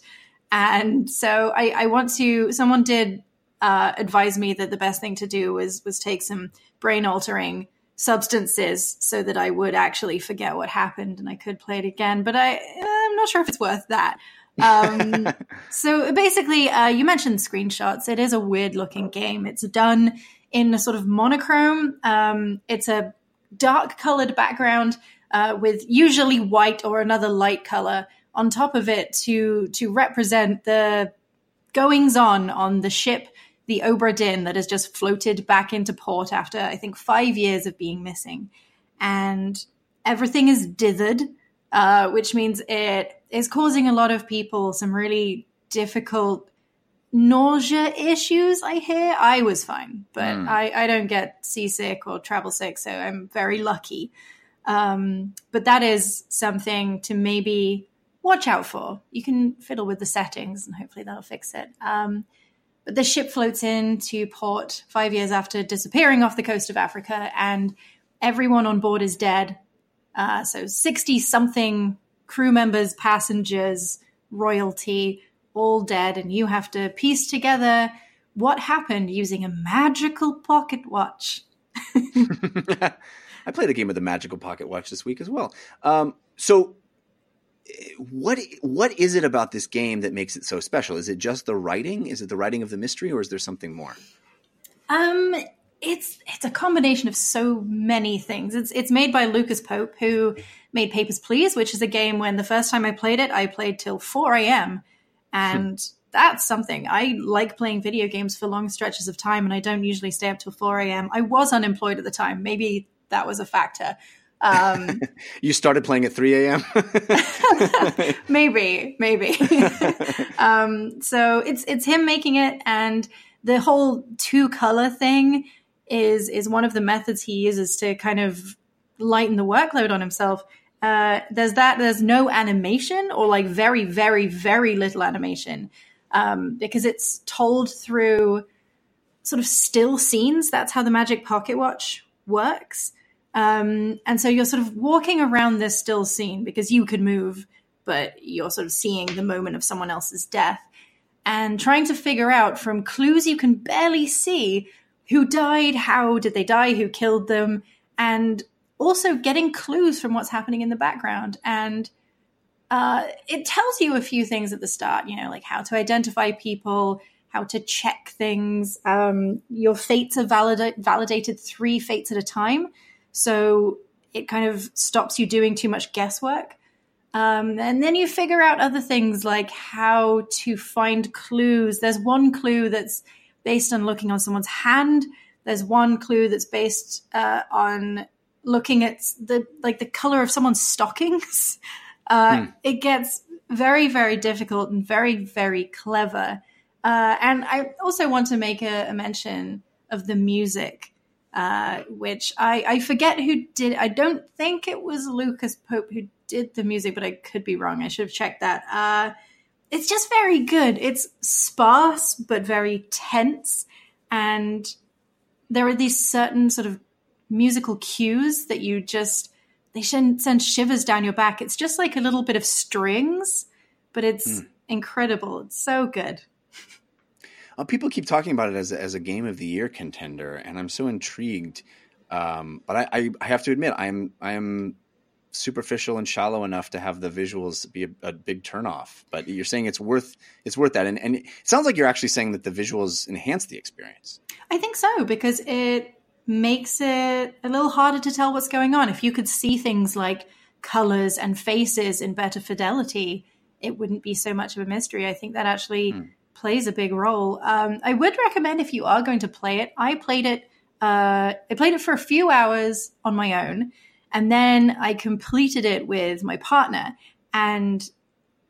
And so I, I want to, someone did uh, advise me that the best thing to do was, was take some brain altering substances so that I would actually forget what happened and I could play it again. But I, I'm not sure if it's worth that. Um, so basically, uh, you mentioned screenshots. It is a weird looking game. It's done in a sort of monochrome. Um, it's a dark colored background uh, with usually white or another light color on top of it to to represent the goings on on the ship the Obra Dinn that has just floated back into port after I think five years of being missing, and everything is dithered, uh, which means it is causing a lot of people some really difficult nausea issues. I hear I was fine, but mm. I, I don't get seasick or travel sick, so I'm very lucky. Um, but that is something to maybe watch out for. You can fiddle with the settings, and hopefully that'll fix it. Um, but the ship floats into port five years after disappearing off the coast of Africa, and everyone on board is dead. Uh, so 60 something crew members, passengers, royalty, all dead. And you have to piece together what happened using a magical pocket watch. I played a game with a magical pocket watch this week as well. Um, so what what is it about this game that makes it so special? Is it just the writing? Is it the writing of the mystery, or is there something more? Um, it's it's a combination of so many things. It's it's made by Lucas Pope, who made Papers Please, which is a game when the first time I played it, I played till four a.m. and hmm. that's something I like playing video games for long stretches of time, and I don't usually stay up till four a.m. I was unemployed at the time. Maybe that was a factor. Um, you started playing at 3 a.m. maybe, maybe. um, so it's it's him making it, and the whole two color thing is is one of the methods he uses to kind of lighten the workload on himself. Uh, there's that. There's no animation, or like very, very, very little animation. um, because it's told through sort of still scenes. That's how the Magic Pocket Watch works. Um, and so you're sort of walking around this still scene because you could move, but you're sort of seeing the moment of someone else's death and trying to figure out from clues you can barely see who died, how did they die, who killed them, and also getting clues from what's happening in the background. And uh, it tells you a few things at the start, you know, like how to identify people, how to check things. Um, your fates are valid- validated three fates at a time. So it kind of stops you doing too much guesswork. Um, and then you figure out other things like how to find clues. There's one clue that's based on looking on someone's hand. There's one clue that's based uh, on looking at the like the color of someone's stockings. Uh, hmm. It gets very, very difficult and very, very clever. Uh, and I also want to make a, a mention of the music, uh, which I, I, forget who did. I don't think it was Lucas Pope who did the music, but I could be wrong. I should have checked that. Uh, it's just very good. It's sparse but very tense, and there are these certain sort of musical cues that you just they send shivers down your back. It's just like a little bit of strings, but it's mm. incredible. It's so good. Uh, people keep talking about it as a, as a game of the year contender, and I'm so intrigued. Um, but I, I, I, have to admit, I'm I am superficial and shallow enough to have the visuals be a, a, big turnoff. But you're saying it's worth it's worth that, and and it sounds like you're actually saying that the visuals enhance the experience. I think so because it makes it a little harder to tell what's going on. If you could see things like colors and faces in better fidelity, it wouldn't be so much of a mystery. I think that actually mm. Plays a big role. Um, I would recommend if you are going to play it. I played it. Uh, I played it for a few hours on my own, and then I completed it with my partner, and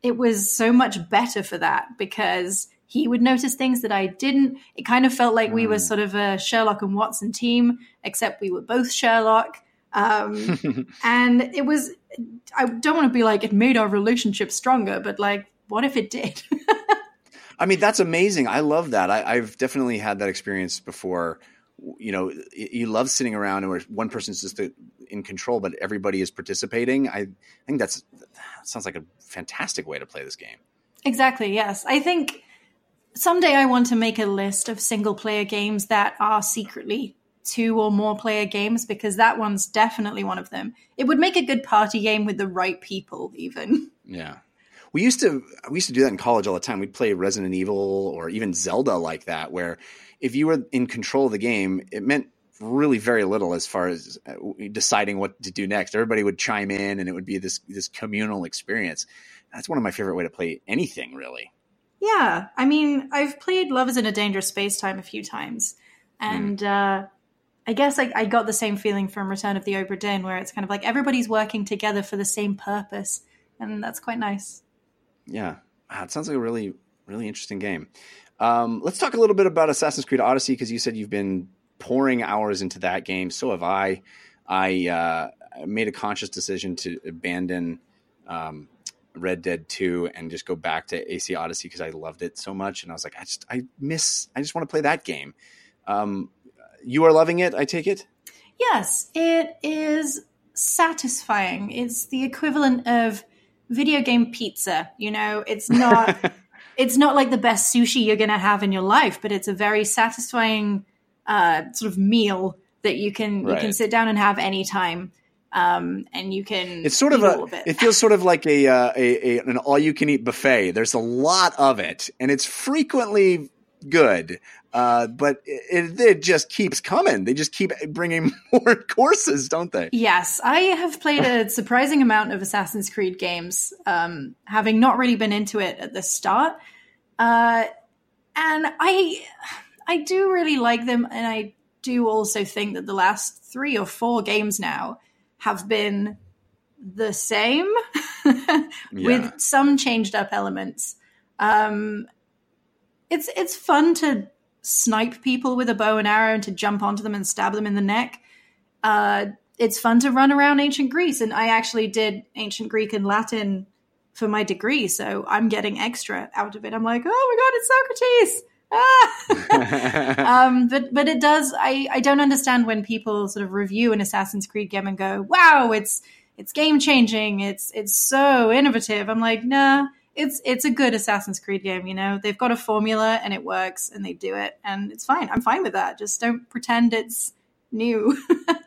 it was so much better for that because he would notice things that I didn't. It kind of felt like mm. we were hmm. sort of a Sherlock and Watson team, except we were both Sherlock. Um, and it was, I don't want to be like, it made our relationship stronger, but like, what if it did? I mean, that's amazing. I love that. I, have definitely had that experience before. You know, you love sitting around where one person's just in control, but everybody is participating. I think that's that sounds like a fantastic way to play this game. Exactly. Yes, I think someday I want to make a list of single player games that are secretly two or more player games because that one's definitely one of them. It would make a good party game with the right people, even. Yeah. We used to we used to do that in college all the time. We'd play Resident Evil or even Zelda like that, where if you were in control of the game, it meant really very little as far as uh, deciding what to do next. Everybody would chime in, and it would be this this communal experience. That's one of my favorite way to play anything, really. Yeah, I mean, I've played Love is in a Dangerous Space Time a few times, and mm. uh, I guess I, I, got the same feeling from Return of the Obra Dinn, where it's kind of like everybody's working together for the same purpose, and that's quite nice. Yeah, wow, it sounds like a really, really interesting game. Um, let's talk a little bit about Assassin's Creed Odyssey because you said you've been pouring hours into that game. So have I. I uh, made a conscious decision to abandon um, Red Dead 2 and just go back to AC Odyssey because I loved it so much. And I was like, I just, I miss, I just want to play that game. Um, you are loving it, I take it? Yes, it is satisfying. It's the equivalent of video game pizza. You know, it's not. it's not like the best sushi you're going to have in your life, but it's a very satisfying uh, sort of meal that you can right. you can sit down and have anytime um, and you can. It's sort of a. It. it. feels sort of like a, uh, a, a an all you can eat buffet. There's a lot of it, and it's frequently good. Uh, but it, it, just keeps coming. They just keep bringing more courses, don't they? Yes, I have played a surprising amount of Assassin's Creed games, um, having not really been into it at the start, uh, and I I do really like them, and I do also think that the last three or four games now have been the same with some changed up elements. Um, it's it's fun to snipe people with a bow and arrow and to jump onto them and stab them in the neck. Uh, it's fun to run around ancient Greece, and I actually did ancient Greek and Latin for my degree, so I'm getting extra out of it. I'm like, oh my god, it's Socrates. Ah! um, but but it does. I I don't understand when people sort of review an Assassin's Creed game and go, "Wow, it's it's game changing. It's it's so innovative." I'm like, nah. It's it's a good Assassin's Creed game. You know, they've got a formula and it works, and they do it, and it's fine. I'm fine with that. Just don't pretend it's new.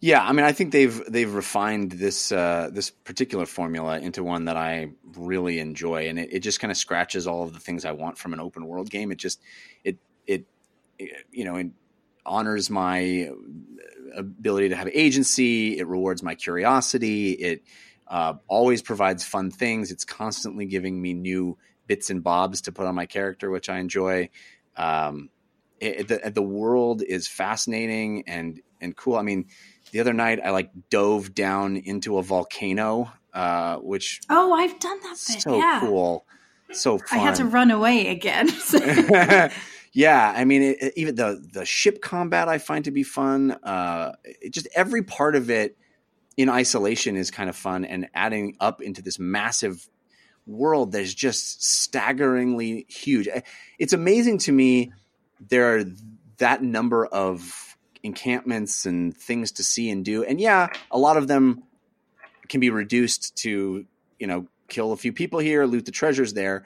Yeah, I mean, I think they've they've refined this uh, this particular formula into one that I really enjoy, and it, it just kind of scratches all of the things I want from an open world game. It just it it, it you know it honors my ability to have agency. It rewards my curiosity. It uh, always provides fun things. It's constantly giving me new bits and bobs to put on my character, which I enjoy. Um, it, the the world is fascinating and and cool. I mean the other night I like dove down into a volcano, uh, which oh, I've done that bit. So yeah. cool, so fun. I had to run away again. yeah, I mean, it, even the the ship combat I find to be fun. Uh, it, just every part of it in isolation is kind of fun, and adding up into this massive world that is just staggeringly huge. It's amazing to me there are that number of encampments and things to see and do. And yeah, a lot of them can be reduced to, you know, kill a few people here, loot the treasures there.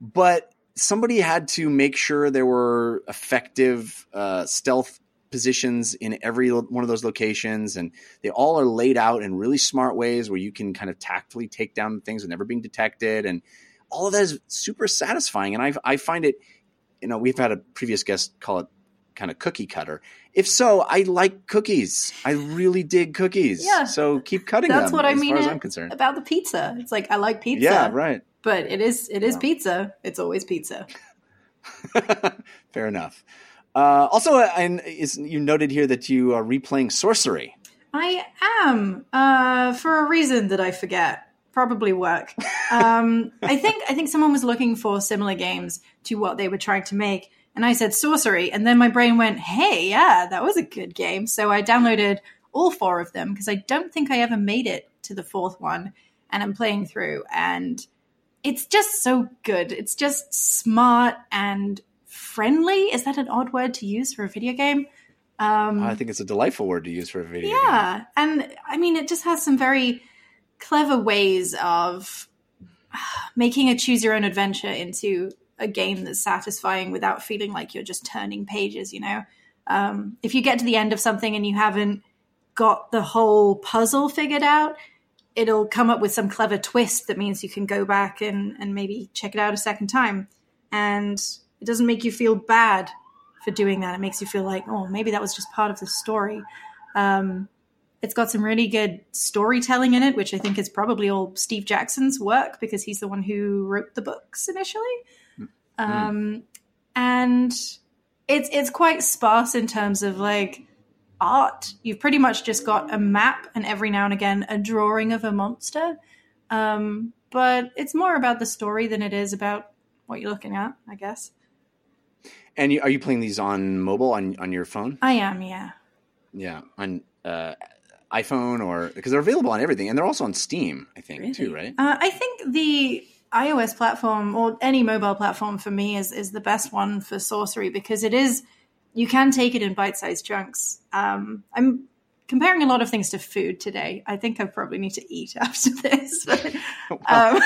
But somebody had to make sure there were effective uh, stealth positions in every one of those locations and they all are laid out in really smart ways where you can kind of tactfully take down things without never being detected and all of that is super satisfying and I, I find it you know we've had a previous guest call it kind of cookie cutter. If so, I like cookies. I really dig cookies. Yeah. So keep cutting That's them. what I as mean far as I'm concerned. about the pizza. It's like I like pizza. Yeah, right. But it is it is Yeah. pizza. It's always pizza. Fair enough. Uh, also, uh, and is, you noted here that you are replaying Sorcery. I am uh, for a reason that I forget. Probably work. Um, I think I think someone was looking for similar games to what they were trying to make, and I said sorcery, and then my brain went, "Hey, yeah, that was a good game." So I downloaded all four of them because I don't think I ever made it to the fourth one, and I'm playing through, and it's just so good. It's just smart and friendly. Is that an odd word to use for a video game? Um, I think it's a delightful word to use for a video. game. yeah, and I mean, it just has some very clever ways of making a choose your own adventure into a game that's satisfying without feeling like you're just turning pages. You know, um, if you get to the end of something and you haven't got the whole puzzle figured out, it'll come up with some clever twist that means you can go back and, and maybe check it out a second time. And it doesn't make you feel bad for doing that. It makes you feel like, oh, maybe that was just part of the story. Um, it's got some really good storytelling in it, which I think is probably all Steve Jackson's work because he's the one who wrote the books initially. Um, and it's it's quite sparse in terms of like art. You've pretty much just got a map and every now and again a drawing of a monster. Um, but it's more about the story than it is about what you're looking at, I guess. And you, are you playing these on mobile on on your phone? I am, yeah. Yeah, on uh, iPhone or because they're available on everything, and they're also on Steam. I think too, right? Uh, I think the iOS platform or any mobile platform for me is is the best one for sorcery because it is you can take it in bite-sized chunks. Um, I'm comparing a lot of things to food today. I think I probably need to eat after this. But, um,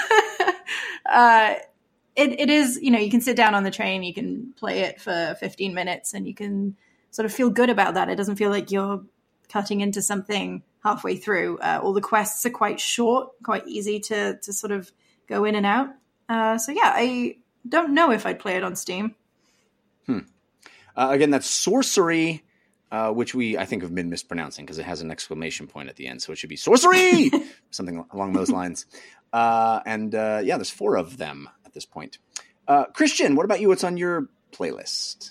uh, it, it is, you know, you can sit down on the train, you can play it for 15 minutes, and you can sort of feel good about that. It doesn't feel like you're cutting into something halfway through. Uh, all the quests are quite short, quite easy to to sort of go in and out. Uh, so yeah, I don't know if I'd play it on Steam. Uh, again, that's sorcery, uh, which we I think have been mispronouncing because it has an exclamation point at the end, so it should be sorcery, something along those lines. Uh, and uh, yeah, there's four of them at this point. Uh, Christian, what about you? What's on your playlist?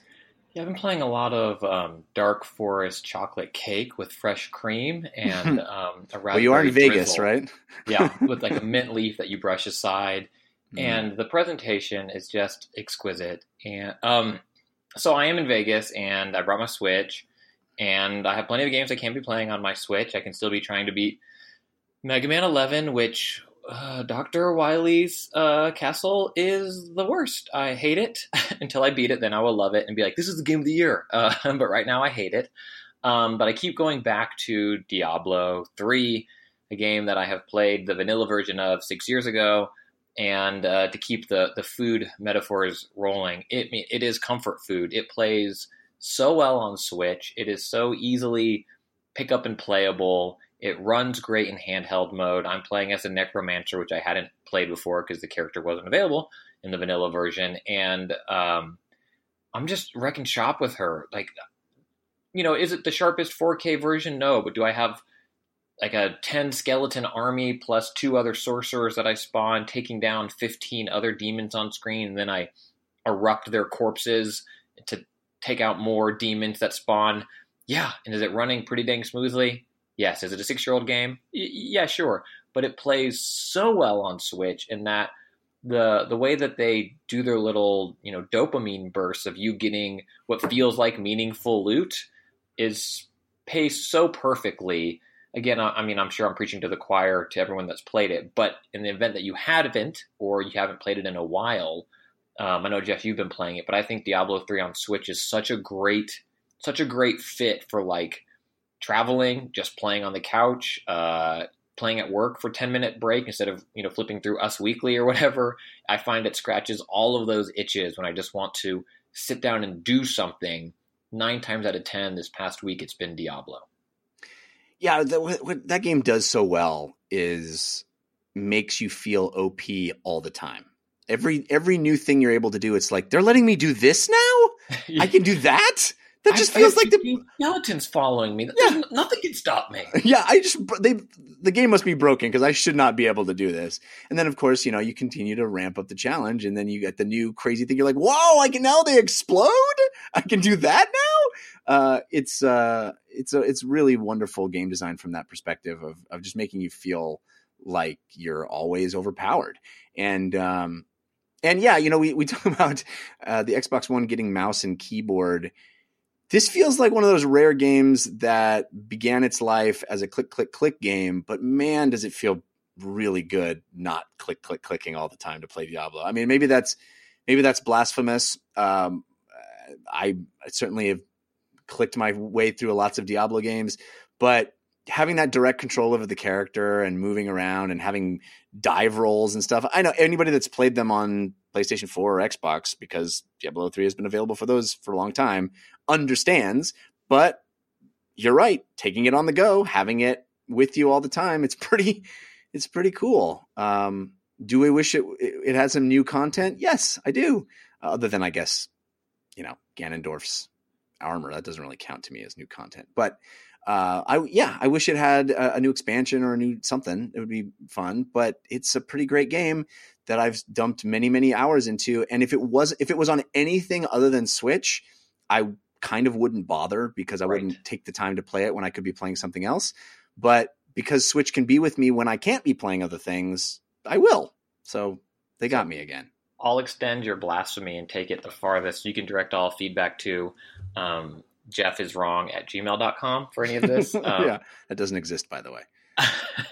Yeah, I've been playing a lot of um, dark forest chocolate cake with fresh cream and um, a Well, you are in raspberry Vegas, drizzle. right? yeah, with like a mint leaf that you brush aside, Mm-hmm. and the presentation is just exquisite. And um, so I am in Vegas, and I brought my Switch, and I have plenty of games I can't be playing on my Switch. I can still be trying to beat Mega Man 11, which uh, Dr. Wily's uh, castle is the worst. I hate it until I beat it. Then I will love it and be like, this is the game of the year. Uh, but right now I hate it. Um, but I keep going back to Diablo 3, a game that I have played the vanilla version of six years ago. And uh, to keep the, the food metaphors rolling, it, it is comfort food. It plays so well on Switch. It is so easily pick up and playable. It runs great in handheld mode. I'm playing as a necromancer, which I hadn't played before because the character wasn't available in the vanilla version, and um, I'm just wrecking shop with her. Like, you know, is it the sharpest 4K version? No, but do I have like a 10 skeleton army plus two other sorcerers that I spawn, taking down 15 other demons on screen, and then I erupt their corpses to take out more demons that spawn? Yeah, and is it running pretty dang smoothly? Yes. Is it a six year old game? Y- yeah, sure. But it plays so well on Switch in that the the way that they do their little you know dopamine bursts of you getting what feels like meaningful loot is paced so perfectly. Again, I, I mean, I'm sure I'm preaching to the choir to everyone that's played it, but in the event that you haven't or you haven't played it in a while, um, I know Jeff, you've been playing it, but I think Diablo 3 on Switch is such a great, such a great fit for like traveling, just playing on the couch, uh, playing at work for 10 minute break instead of, you know, flipping through Us Weekly or whatever. I find it scratches all of those itches when I just want to sit down and do something. Nine times out of 10 this past week, it's been Diablo. Yeah, the, what, what that game does so well is makes you feel OP all the time. Every every new thing you're able to do, it's like they're letting me do this now. I can do that. That just I- feels I like the skeletons following me. Yeah. Nothing can stop me. yeah. I just they the game must be broken because I should not be able to do this. And then of course you know you continue to ramp up the challenge, and then you get the new crazy thing. You're like, whoa! I can now they explode. I can do that now. Uh, it's uh, it's a it's really wonderful game design from that perspective of of just making you feel like you're always overpowered. And um, and yeah, you know, we we talk about uh, the Xbox One getting mouse and keyboard. This feels like one of those rare games that began its life as a click click click game, but man, does it feel really good not click click clicking all the time to play Diablo. I mean, maybe that's maybe that's blasphemous. Um, I certainly have clicked my way through lots of Diablo games, but having that direct control over the character and moving around and having dive rolls and stuff. I know anybody that's played them on PlayStation 4 or Xbox because Diablo 3 has been available for those for a long time understands, but you're right, taking it on the go, having it with you all the time, it's pretty it's pretty cool. Um do I wish it it had some new content? Yes, I do. other than I guess, you know, Ganondorf's armor that doesn't really count to me as new content. But uh, I yeah, I wish it had a, a new expansion or a new something. It would be fun, but it's a pretty great game that I've dumped many many hours into. And if it was if it was on anything other than Switch, I kind of wouldn't bother because I Right. wouldn't take the time to play it when I could be playing something else. But because Switch can be with me when I can't be playing other things, I will. So they got me again. I'll extend your blasphemy and take it the farthest. You can direct all feedback to um, Jeff is wrong at gmail.com for any of this. Um, yeah, that doesn't exist, by the way. I-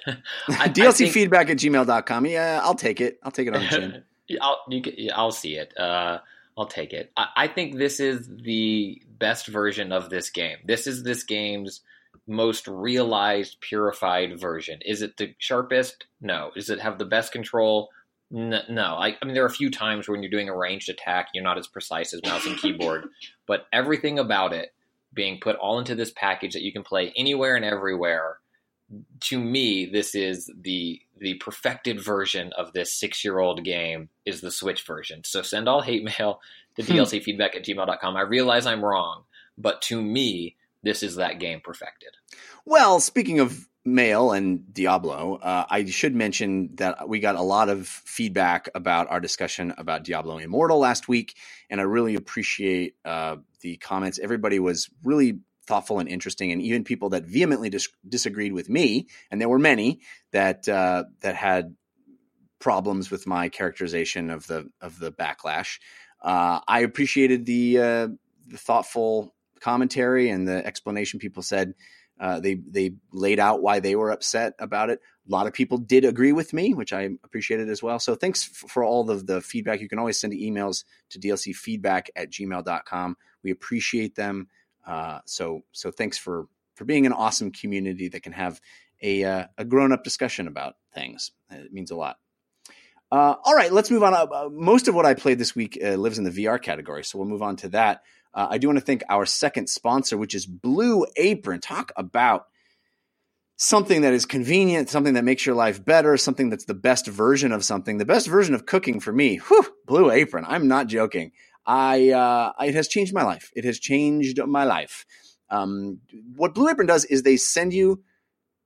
I DLC think- feedback at gmail.com. Yeah, I'll take it. I'll take it on the chin. I'll, you can, I'll see it. Uh, I'll take it. I, I think this is the best version of this game. This is this game's most realized, purified version. Is it the sharpest? No. Does it have the best control? N- no. I, I mean, there are a few times when you're doing a ranged attack, you're not as precise as mouse and keyboard, but everything about it being put all into this package that you can play anywhere and everywhere to me, this is the the perfected version of this six year old game is the Switch version. So send all hate mail to Hmm. DLC feedback at gmail.com. I realize I'm wrong, but to me, this is that game perfected. Well, speaking of mail and Diablo, uh, I should mention that we got a lot of feedback about our discussion about Diablo Immortal last week, and I really appreciate uh, the comments. Everybody was really thoughtful and interesting, and even people that vehemently dis- disagreed with me, and there were many that uh, that had problems with my characterization of the of the backlash. Uh, I appreciated the uh, the thoughtful commentary and the explanation people said Uh, they they laid out why they were upset about it. A lot of people did agree with me, which I appreciated as well. So thanks f- for all of the feedback. You can always send emails to dlcfeedback at gmail.com. We appreciate them. Uh, so so thanks for for being an awesome community that can have a uh, a grown up discussion about things. It means a lot. Uh, all right, let's move on. Uh, uh, most of what I played this week uh, lives in the VR category, so we'll move on to that. I do want to thank our second sponsor, which is Blue Apron. Talk about something that is convenient, something that makes your life better, something that's the best version of something, the best version of cooking for me. Whew, Blue Apron. I'm not joking. I uh, it has changed my life. It has changed my life. Um, what Blue Apron does is they send you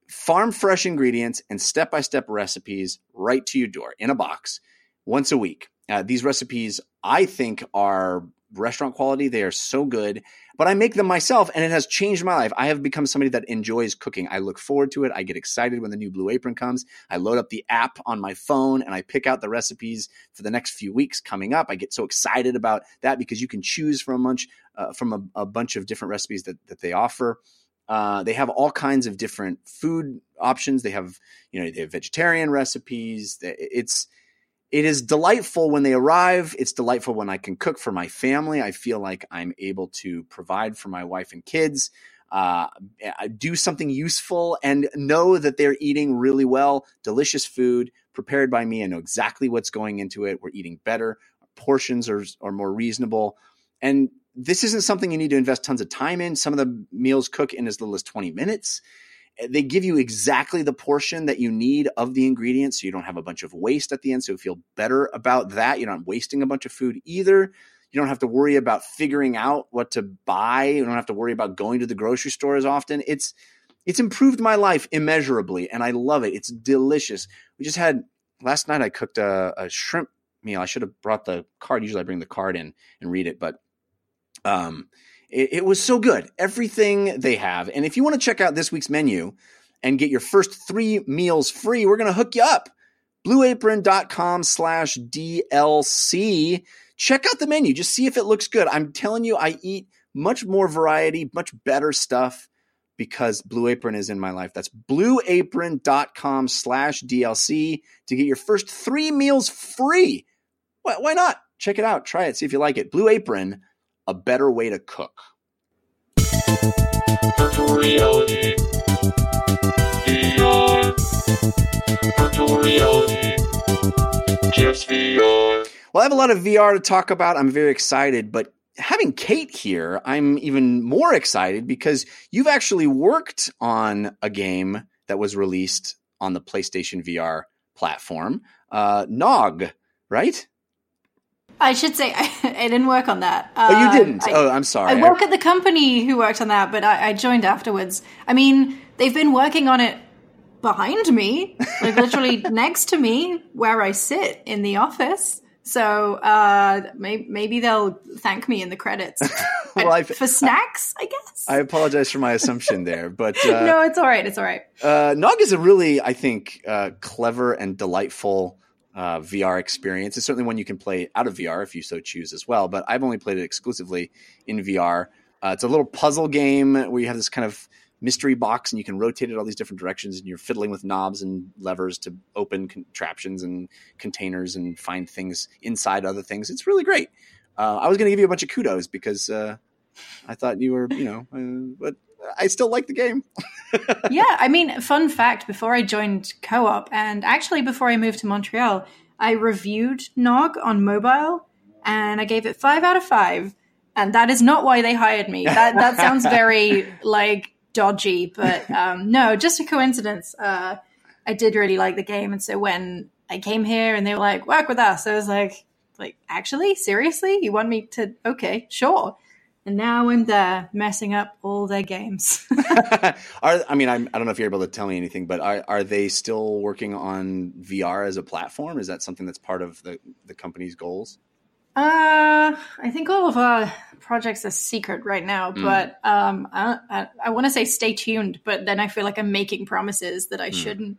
farm fresh ingredients and step by step recipes right to your door in a box once a week. Uh, these recipes, I think, are restaurant quality. They are so good, but I make them myself and it has changed my life. I have become somebody that enjoys cooking. I look forward to it. I get excited when the new Blue Apron comes. I load up the app on my phone and I pick out the recipes for the next few weeks coming up. I get so excited about that because you can choose from a bunch, uh, from a, a bunch of different recipes that, that they offer. Uh, they have all kinds of different food options. They have, you know, they have vegetarian recipes. It's it is delightful when they arrive. It's delightful when I can cook for my family. I feel like I'm able to provide for my wife and kids, uh, do something useful, and know that they're eating really well, delicious food prepared by me. I know exactly what's going into it. We're eating better. Portions are, are more reasonable. And this isn't something you need to invest tons of time in. Some of the meals cook in as little as 20 minutes. They give you exactly the portion that you need of the ingredients so you don't have a bunch of waste at the end. So you feel better about that. You're not wasting a bunch of food either. You don't have to worry about figuring out what to buy. You don't have to worry about going to the grocery store as often. It's it's improved my life immeasurably and I love it. It's delicious. We just had last night I cooked a, a shrimp meal. I should have brought the card. Usually I bring the card in and read it, but um it, it was so good. Everything they have. And if you want to check out this week's menu and get your first three meals free, we're going to hook you up. BlueApron.com slash DLC. Check out the menu. Just see if it looks good. I'm telling you, I eat much more variety, much better stuff because Blue Apron is in my life. That's blueapron.com slash DLC to get your first three meals free. Why, why not? Check it out. Try it. See if you like it. Blue Apron, a better way to cook. Virtual reality. VR. Virtual reality. Just VR. Well, I have a lot of VR to talk about. I'm very excited, but having Kate here, I'm even more excited because you've actually worked on a game that was released on the PlayStation VR platform, uh, GNOG, right? I should say I, I didn't work on that. Uh, Oh, you didn't. I, oh, I'm sorry. I work at the company who worked on that, but I, I joined afterwards. I mean, they've been working on it behind me, like literally next to me, where I sit in the office. So uh, maybe, maybe they'll thank me in the credits Well, for snacks. I guess. I apologize for my assumption there, but uh, no, it's all right. It's all right. uh, GNOG is a really, I think, uh, clever and delightful uh, VR experience. It's certainly one you can play out of VR if you so choose as well. But I've only played it exclusively in VR. Uh, it's a little puzzle game where you have this kind of mystery box and you can rotate it all these different directions and you're fiddling with knobs and levers to open contraptions and containers and find things inside other things. It's really great. Uh, I was going to give you a bunch of kudos because uh, I thought you were, you know, uh, but I still like the game. yeah, I mean, fun fact before I joined Ko-Op, and actually before I moved to Montreal, I reviewed GNOG on mobile and I gave it five out of five. And that is not why they hired me. That, that sounds very like dodgy, but um, no, just a coincidence. Uh, I did really like the game. And so when I came here and they were like, work with us, I was like, like, actually, seriously? You want me to? Okay, sure. And now I'm there messing up all their games. are I mean I'm, I don't know if you're able to tell me anything, but are are they still working on VR as a platform? Is that something that's part of the the company's goals? Uh, I think all of our projects are secret right now, Mm. but um, I, I, I want to say stay tuned, but then I feel like I'm making promises that I Hmm. shouldn't.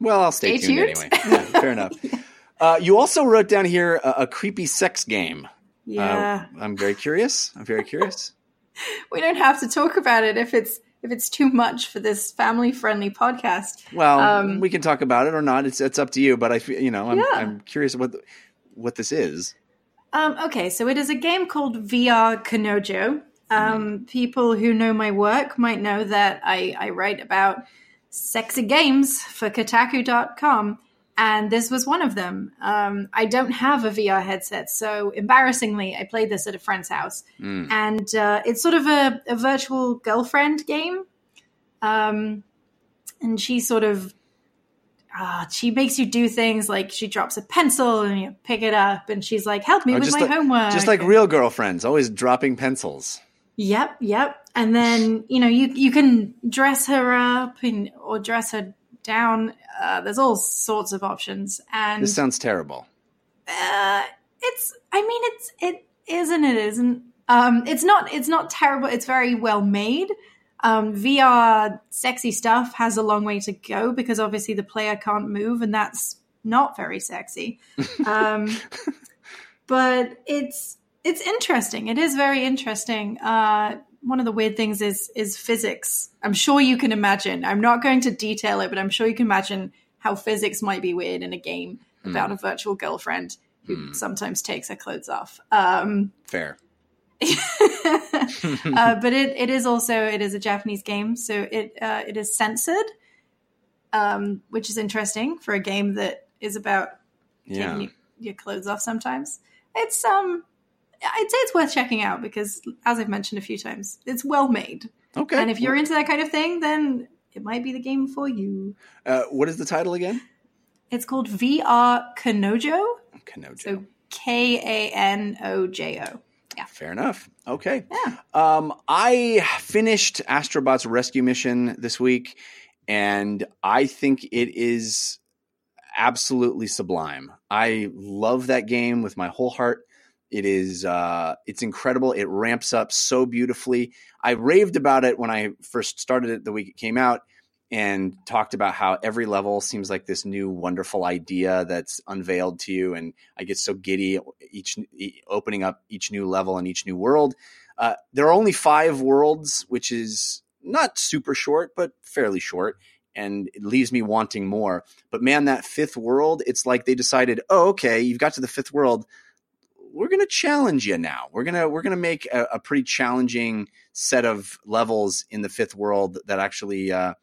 Well, I'll stay, Stay tuned, tuned. anyway. Yeah, fair enough. Uh, you also wrote down here a, a creepy sex game. Yeah, Uh, I'm very curious. I'm very curious. we don't have to talk about it if it's if it's too much for this family friendly podcast. Well, Um, we can talk about it or not. It's it's up to you. But I feel you know I'm Yeah. I'm curious what what this is. Um, okay, so it is a game called VR Kanojo. Um, people who know my work might know that I, I write about sexy games for Kotaku.com, and this was one of them. Um, I don't have a VR headset, so embarrassingly, I played this at a friend's house. Mm. And uh, it's sort of a, a virtual girlfriend game. Um, and she sort of uh, she makes you do things like she drops a pencil and you pick it up and she's like help me Oh, with my like, homework just like real girlfriends, always dropping pencils. Yep, yep. And then you know you you can dress her up and or dress her down. Uh, there's all sorts of options, and This sounds terrible. uh, it's. I mean, it's It isn't. It isn't. Um, it's not. It's not terrible. It's very well made. Um, VR sexy stuff has a long way to go because obviously the player can't move, and that's not very sexy. Um, but it's it's interesting. It is very interesting. Uh, one of the weird things is is physics. I'm sure you can imagine. I'm not going to detail it, but I'm sure you can imagine how physics might be weird in a game about a virtual girlfriend who sometimes takes her clothes off. Um, Fair. uh, but it, it is also it is a Japanese game, so it uh, it is censored, um, which is interesting for a game that is about Yeah. taking your, your clothes off. Sometimes it's um, I'd say it's worth checking out because, as I've mentioned a few times, it's well made, Okay. and if you're into that kind of thing, then it might be the game for you. uh, what is the title again? It's called VR Kanojo, Kanojo. so K A N O J O. Yeah. Fair enough. Okay. Yeah. Um, I finished Astrobot's rescue mission this week, and I think it is absolutely sublime. I love that game with my whole heart. It is uh, it's incredible. It ramps up so beautifully. I raved about it when I first started it the week it came out and talked about how every level seems like this new wonderful idea that's unveiled to you and I get so giddy each opening up each new level and each new world. Uh, there are only 5 worlds which is not super short but fairly short and it leaves me wanting more. But man that fifth world it's like they decided, "Oh okay, you've got to the fifth world. We're going to challenge you now. We're going to we're going to make a, a pretty challenging set of levels in the fifth world that actually uh,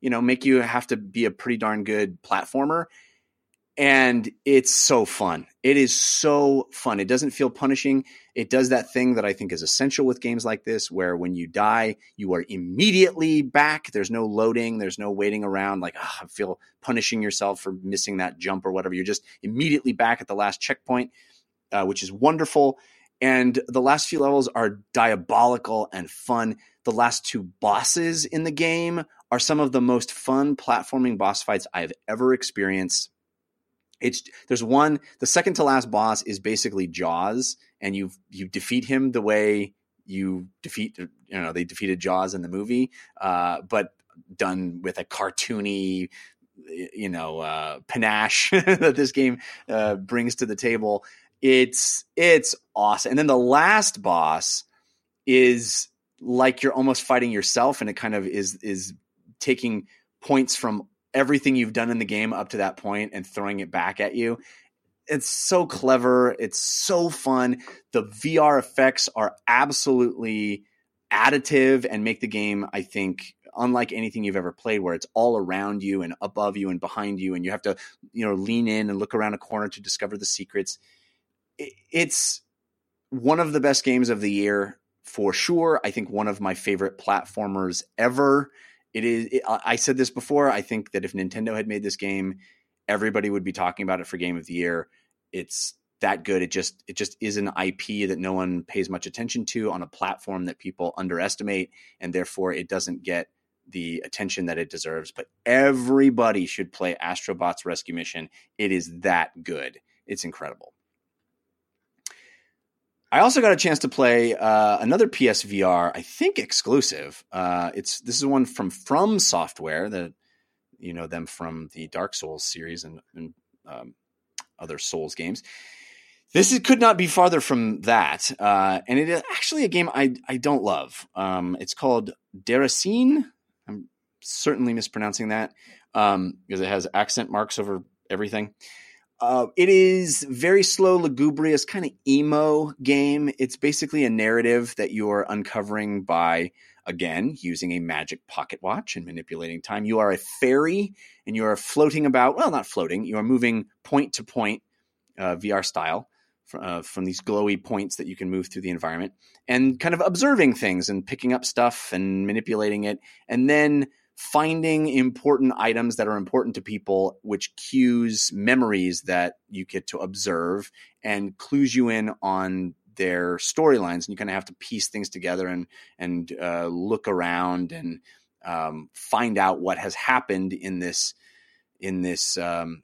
you know make you have to be a pretty darn good platformer. And it's so fun. It is so fun. It doesn't feel punishing. It does that thing that i think is essential with games like this where when you die you are immediately back. There's no loading. There's no waiting around like "Ah, i feel punishing yourself for missing that jump or whatever. You're just immediately back at the last checkpoint uh, which is wonderful and the last few levels are diabolical and fun the last two bosses in the game are some of the most fun platforming boss fights I've ever experienced. It's there's one the second to last boss is basically Jaws, and you you defeat him the way you defeat you know they defeated Jaws in the movie, uh, but done with a cartoony you know uh, panache that this game uh, brings to the table. It's it's awesome, and then the last boss is like you're almost fighting yourself, and it kind of is is taking points from everything you've done in the game up to that point and throwing it back at you. It's so clever. It's so fun. The VR effects are absolutely additive and make the game, I think, unlike anything you've ever played, where it's all around you and above you and behind you, and you have to, you know, lean in and look around a corner to discover the secrets. It- It's one of the best games of the year for sure. I think one of my favorite platformers ever. It is. It, I I said this before. I think that if Nintendo had made this game, everybody would be talking about it for Game of the Year. It's that good. It just it just is an IP that no one pays much attention to on a platform that people underestimate, and therefore it doesn't get the attention that it deserves. But everybody should play Astrobot's Rescue Mission. It is that good. It's incredible. I also got a chance to play uh, another PSVR, I think exclusive. Uh, it's this is one from From Software, that you know them from the Dark Souls series and, and um, other Souls games. This is, could not be farther from that, uh, and it is actually a game I I don't love. Um, it's called Deracine. I'm certainly mispronouncing that um, because it has accent marks over everything. Uh, it is very slow, lugubrious, kind of emo game. It's basically a narrative that you're uncovering by, again, using a magic pocket watch and manipulating time. You are a fairy and you are floating about, well, not floating, you are moving point to point, uh, VR style, uh, from these glowy points that you can move through the environment and kind of observing things and picking up stuff and manipulating it. And then finding important items that are important to people, which cues memories that you get to observe and clues you in on their storylines. And you kind of have to piece things together and and uh, look around and um, find out what has happened in this in this um,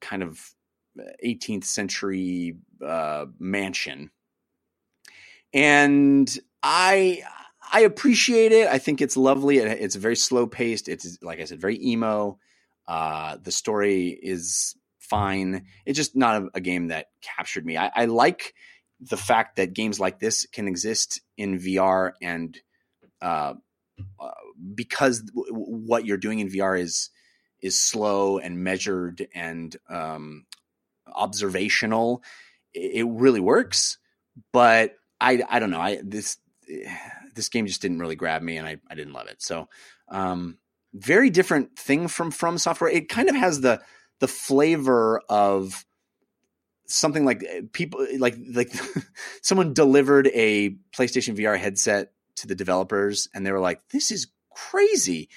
kind of 18th century uh, mansion. And I I appreciate it. I think it's lovely. It- It's very slow paced. It's like I said, very emo. Uh, the story is fine. It's just not a, a game that captured me. I, I like the fact that games like this can exist in VR and uh, uh, because w- what you're doing in VR is is slow and measured and um, observational. It, it really works, but I I don't know. I this this game just didn't really grab me, and I I didn't love it. So um, very different thing from From Software. It kind of has the the flavor of something like uh, people like like someone delivered a PlayStation VR headset to the developers, and they were like, "This is crazy."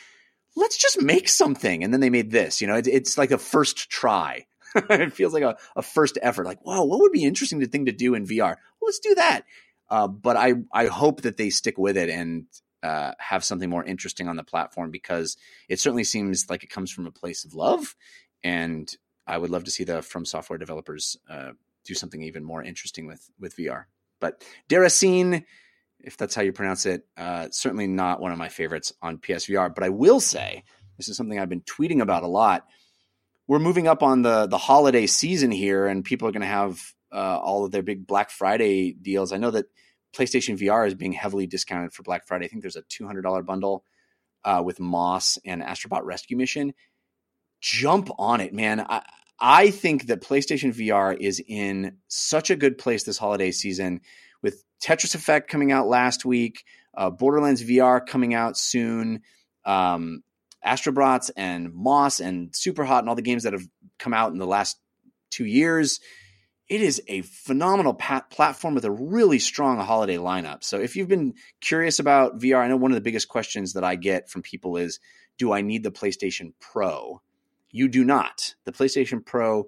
Let's just make something, and then they made this. You know, it, it's like a first try. it feels like a, a first effort. Like, wow, what would be interesting to thing to do in VR? Well, let's do that. Uh, but I I hope that they stick with it and uh, have something more interesting on the platform because it certainly seems like it comes from a place of love, and I would love to see the From Software developers uh, do something even more interesting with with VR. But Deracine, if that's how you pronounce it, uh, certainly not one of my favorites on PSVR. But I will say this is something I've been tweeting about a lot. We're moving up on the the holiday season here, and people are going to have uh, all of their big Black Friday deals. I know that PlayStation VR is being heavily discounted for Black Friday. I think there's a two hundred dollar bundle uh, with Moss and Astrobot Rescue Mission. Jump on it, man! I, I think that PlayStation VR is in such a good place this holiday season with Tetris Effect coming out last week, uh, Borderlands VR coming out soon, um, Astrobots and Moss and Super Hot and all the games that have come out in the last two years. It is a phenomenal pat- platform with a really strong holiday lineup. So if you've been curious about VR, I know one of the biggest questions that I get from people is, do I need the PlayStation Pro? You do not. The PlayStation Pro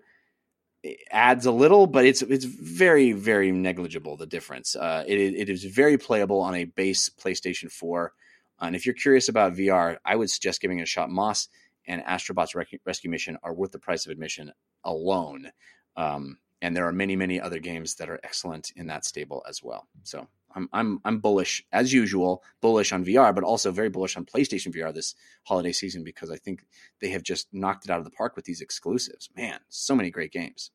adds a little, but it's it's very very negligible the difference. Uh, it it is very playable on a base PlayStation Four, and if you're curious about VR, I would suggest giving it a shot. Moss and Astrobots Rescue Mission are worth the price of admission alone, um, and there are many many other games that are excellent in that stable as well. So. I'm I'm I'm bullish as usual, bullish on VR, but also very bullish on PlayStation VR this holiday season because I think they have just knocked it out of the park with these exclusives. Man, so many great games.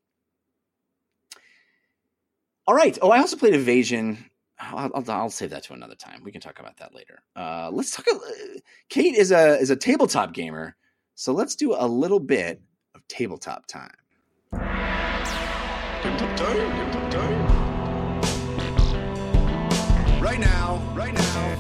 All right. Oh, I also played Evasion. I'll, I'll, I'll save that to another time. We can talk about that later. Uh, let's talk. A, Kate is a is a tabletop gamer, so let's do a little bit of tabletop time. Right now, right now.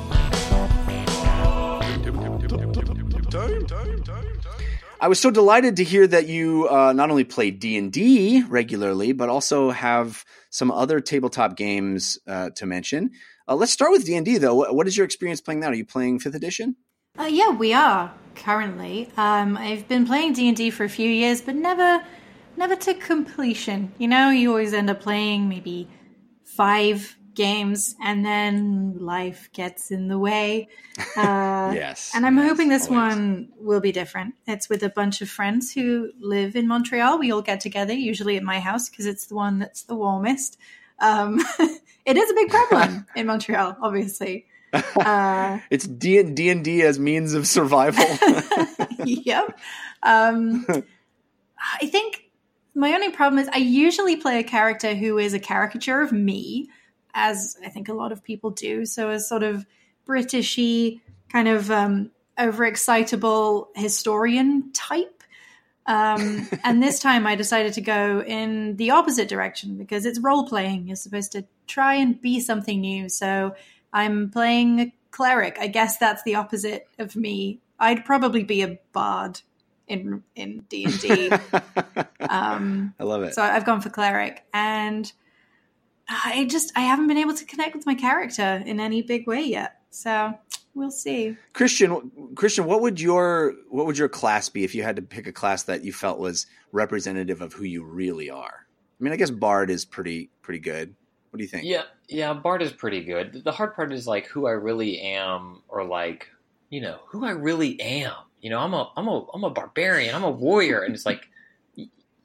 I was so delighted to hear that you uh, not only play D and D regularly, but also have some other tabletop games uh, to mention. Uh, let's start with D and D though. What, what is your experience playing that? Are you playing Fifth Edition? Uh, yeah, we are currently. Um, I've been playing D and D for a few years, but never, never to completion. You know, you always end up playing maybe five games, and then life gets in the way. Uh, Yes, and I'm yes, hoping this always. one will be different. It's with a bunch of friends who live in Montreal. We all get together, usually at my house, because it's the one that's the warmest. Um, it is a big problem in Montreal, obviously. Uh, It's D and D and D as means of survival. yep. Um, I think my only problem is I usually play a character who is a caricature of me, as I think a lot of people do. So a sort of Britishy, kind of um, overexcitable historian type. Um, and this time I decided to go in the opposite direction because it's role playing. You're supposed to try and be something new. So I'm playing a cleric. I guess that's the opposite of me. I'd probably be a bard in in D and D. Um, I love it. so I've gone for cleric, and I just I haven't been able to connect with my character in any big way yet. So we'll see. Christian, Christian, what would your what would your class be if you had to pick a class that you felt was representative of who you really are? I mean, I guess Bard is pretty pretty good. What do you think? Yeah, yeah, Bard is pretty good. The hard part is like who I really am, or like you know who I really am. You know, I'm a I'm a I'm a barbarian. I'm a warrior, and it's like,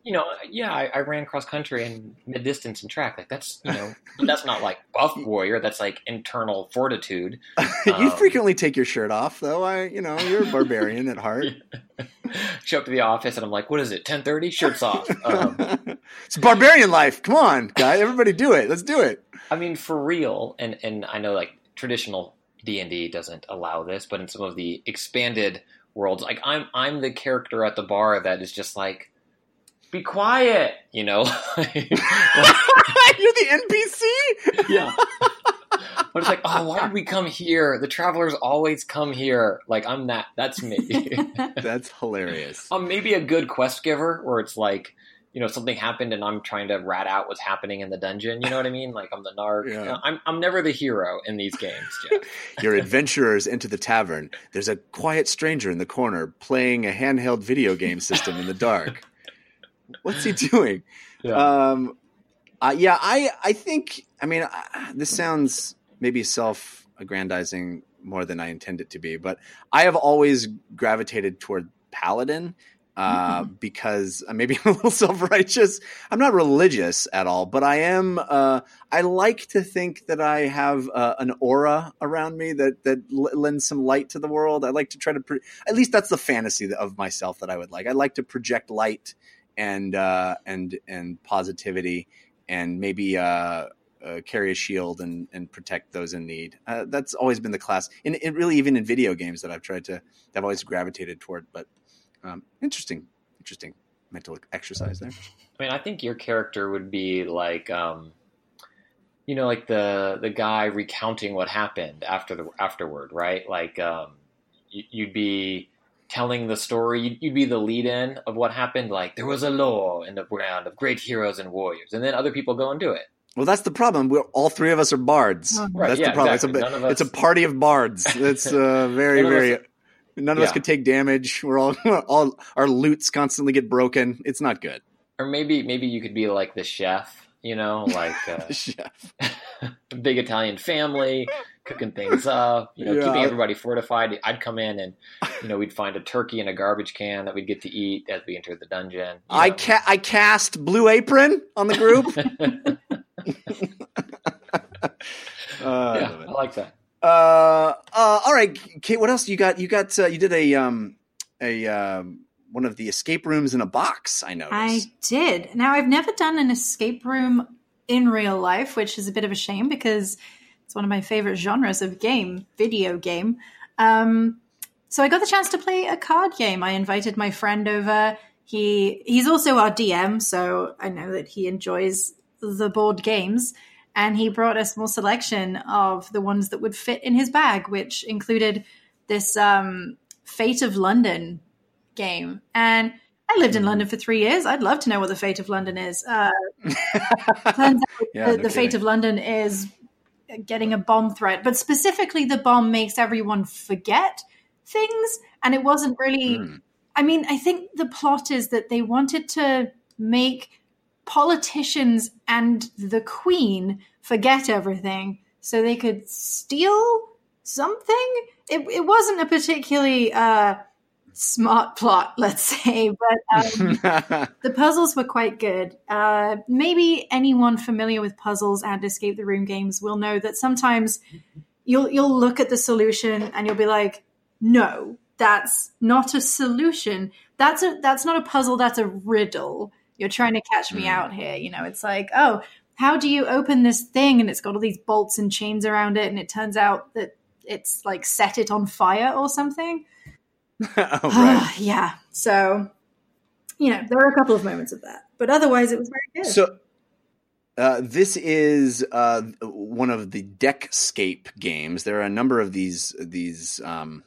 you know, yeah, I, I ran cross country and mid distance and track. Like that's you know that's not like buff warrior. That's like internal fortitude. you Um, frequently take your shirt off, though. I, you know, you're a barbarian at heart. Show up to the office and I'm like, what is it? Ten thirty? Shirts off. Um, it's barbarian life. Come on, guy. Everybody, do it. Let's do it. I mean, for real, and and I know like traditional D and D doesn't allow this, but in some of the expanded worlds, like I'm I'm the character at the bar that is just like, be quiet, you know. you're the NPC. yeah. But it's like, oh, why did we come here? The travelers always come here. Like I'm that. That's me. That's hilarious. I'm maybe a good quest giver, where it's like, you know, something happened and I'm trying to rat out what's happening in the dungeon. You know what I mean? Like I'm the narc. Yeah. I'm I'm never the hero in these games. Your adventurers enter the tavern. There's a quiet stranger in the corner playing a handheld video game system in the dark. What's he doing? Um, uh, yeah, I, I think. I mean, I, this sounds maybe self-aggrandizing more than I intend it to be, but I have always gravitated toward paladin uh, because uh, maybe I'm a little self-righteous. I'm not religious at all, but I am. Uh, I like to think that I have uh, an aura around me that that l- lends some light to the world. I like to try to. Pro- at least that's the fantasy of myself that I would like. I like to project light and uh, and and positivity, and maybe uh, uh, carry a shield and and protect those in need. Uh, that's always been the class, and it really even in video games that I've tried to. that I've always gravitated toward. But um, interesting, interesting mental exercise there. I mean, I think your character would be like, um, you know, like the the guy recounting what happened after the afterward, right? Like, um, you, you'd be telling the story. You'd, you'd be the lead-in of what happened. Like, there was a law in the ground of great heroes and warriors, and then other people go and do it. Well, that's the problem. We're all three of us are bards. Right, that's yeah, the problem. exactly. It's a of it's a party of bards. It's uh, very us- very. None of us could take damage. We're all all our loots constantly get broken. It's not good. Or maybe maybe you could be like the chef, you know, like uh, Chef. a big Italian family, cooking things up, you know, Yeah. keeping everybody fortified. I'd come in and, you know, we'd find a turkey in a garbage can that we'd get to eat as we entered the dungeon. I ca- I cast Blue Apron on the group. uh, yeah, it. I like that. Uh, uh, all right, Kate. What else you got? You got uh, you did a um a um one of the escape rooms in a box. I noticed. I did. Now, I've never done an escape room in real life, which is a bit of a shame because it's one of my favorite genres of game, video game. Um, so I got the chance to play a card game. I invited my friend over. He he's also our DM, so I know that he enjoys the board games. And he brought a small selection of the ones that would fit in his bag, which included this um, Fate of London game. And I lived in London for three years. I'd love to know what the fate of London is. Uh, turns out Yeah, the, no the fate of London is getting a bomb threat, but specifically, the bomb makes everyone forget things. And it wasn't really. Hmm. I mean, I think the plot is that they wanted to make politicians and the Queen forget everything so they could steal something. It, it wasn't a particularly uh, smart plot, let's say, but um, the puzzles were quite good. Uh, maybe anyone familiar with puzzles and escape the room games will know that sometimes you'll you'll look at the solution and you'll be like, "No, that's not a solution. That's a that's not a puzzle. That's a riddle. You're trying to catch me out here." You know, it's like, "Oh, how do you open this thing?" And it's got all these bolts and chains around it, and it turns out that it's like set it on fire or something. oh, right. yeah. So, you know, there are a couple of moments of that, but otherwise it was very good. So uh, this is uh, one of the Deckscape games. There are a number of these these um,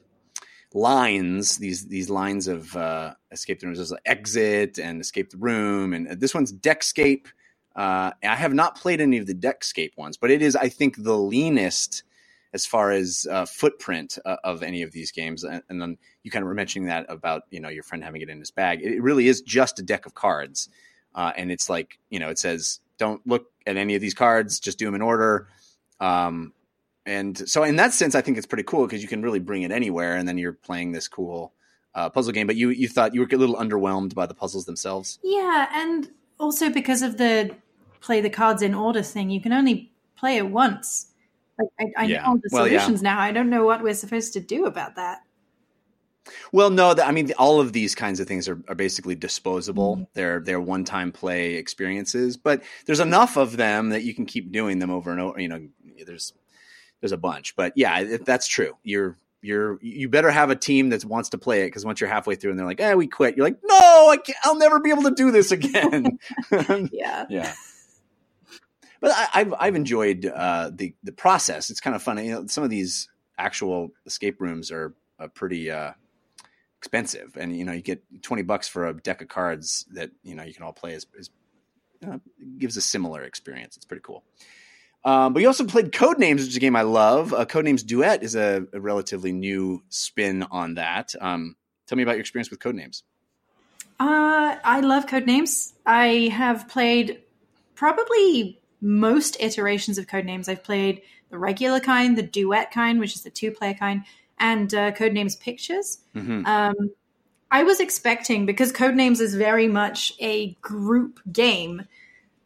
lines, these these lines of uh, escape the rooms. There's like exit and escape the room, and this one's Deckscape. Uh, I have not played any of the Deckscape ones, but it is, I think, the leanest as far as uh, footprint uh, of any of these games. And, and, then you kind of were mentioning that about you know your friend having it in his bag. It really is just a deck of cards, uh, and it's like you know it says don't look at any of these cards, just do them in order. Um, and so in that sense, I think it's pretty cool because you can really bring it anywhere, and then you're playing this cool uh, puzzle game. But you you thought you were a little underwhelmed by the puzzles themselves. Yeah, and also because of the play the cards in order thing, you can only play it once. Like I, I Yeah. know the Well, yeah. solutions now. I don't know what we're supposed to do about that. Well, no, th- I mean all of these kinds of things are, are basically disposable. They're they're one time play experiences, but there's enough of them that you can keep doing them over and over. You know, there's there's a bunch, but yeah, that's true. You're you're you better have a team that wants to play it because once you're halfway through and they're like, "Eh, we quit," you're like, "No, I can't, I'll never be able to do this again." Yeah. yeah. But I, I've I've enjoyed uh, the the process. It's kind of fun. You know, some of these actual escape rooms are, are pretty uh, expensive, and you know, you get twenty bucks for a deck of cards that you know you can all play. Is, is uh, gives a similar experience. It's pretty cool. Um, but you also played Codenames, which is a game I love. Uh, Codenames Duet is a, a relatively new spin on that. Um, tell me about your experience with Codenames. Uh, I love Codenames. I have played probably most iterations of Codenames. I've played the regular kind, the duet kind, which is the two player kind, and uh, Codenames Pictures. Mhm. Um, I was expecting, because Codenames is very much a group game,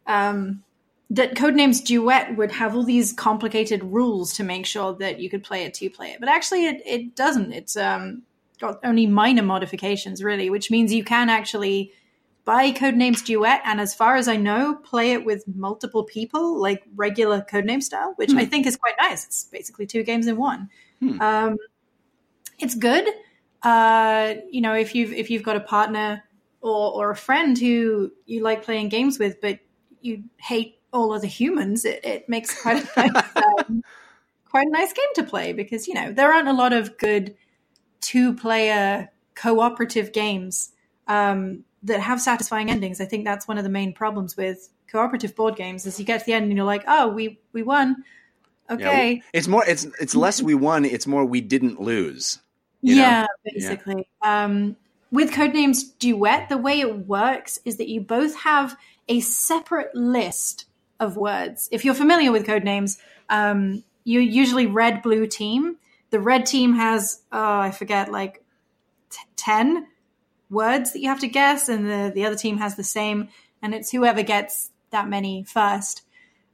um, that Codenames Duet would have all these complicated rules to make sure that you could play it two player. But actually, it, it doesn't. It's um, got only minor modifications, really, which means you can actually buy Codenames Duet, and as far as I know, play it with multiple people, like regular Codename style, which I think is quite nice. It's basically two games in one. Hmm. Um, it's good. Uh, you know, if you've if you've got a partner or or a friend who you like playing games with, but you hate all other humans, it, it makes quite a nice, um, quite a nice game to play because you know there aren't a lot of good two player cooperative games um, that have satisfying endings. I think that's one of the main problems with cooperative board games is you get to the end and you're like, oh, we we won. Yeah, Okay. it's more. It's it's less we won. It's more we didn't lose. you know? Yeah, basically. Um, with Codenames Duet, the way it works is that you both have a separate list of words. If you're familiar with Codenames, um, you're usually red blue team. The red team has, oh, I forget, like t- 10 words that you have to guess, and the, the other team has the same, and it's whoever gets that many first.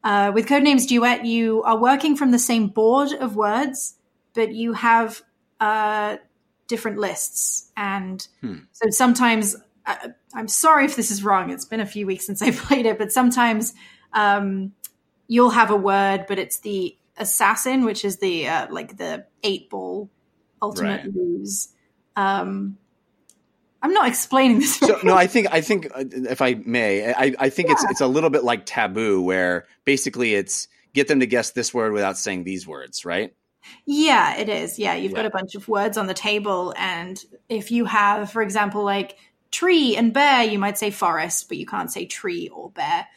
Uh, with Codenames Duet, you are working from the same board of words, but you have uh, different lists. And Hmm. so sometimes, I, I'm sorry if this is wrong, it's been a few weeks since I played it, but sometimes um, you'll have a word, but it's the assassin, which is the uh, like the eight ball ultimate Right. lose. Um, I'm not explaining this. So no, I think I think uh, if I may, I, I think it's it's a little bit like taboo, where basically it's get them to guess this word without saying these words, right? Yeah, it is. Yeah, you've got a bunch of words on the table, and if you have, for example, like tree and bear, you might say forest, but you can't say tree or bear.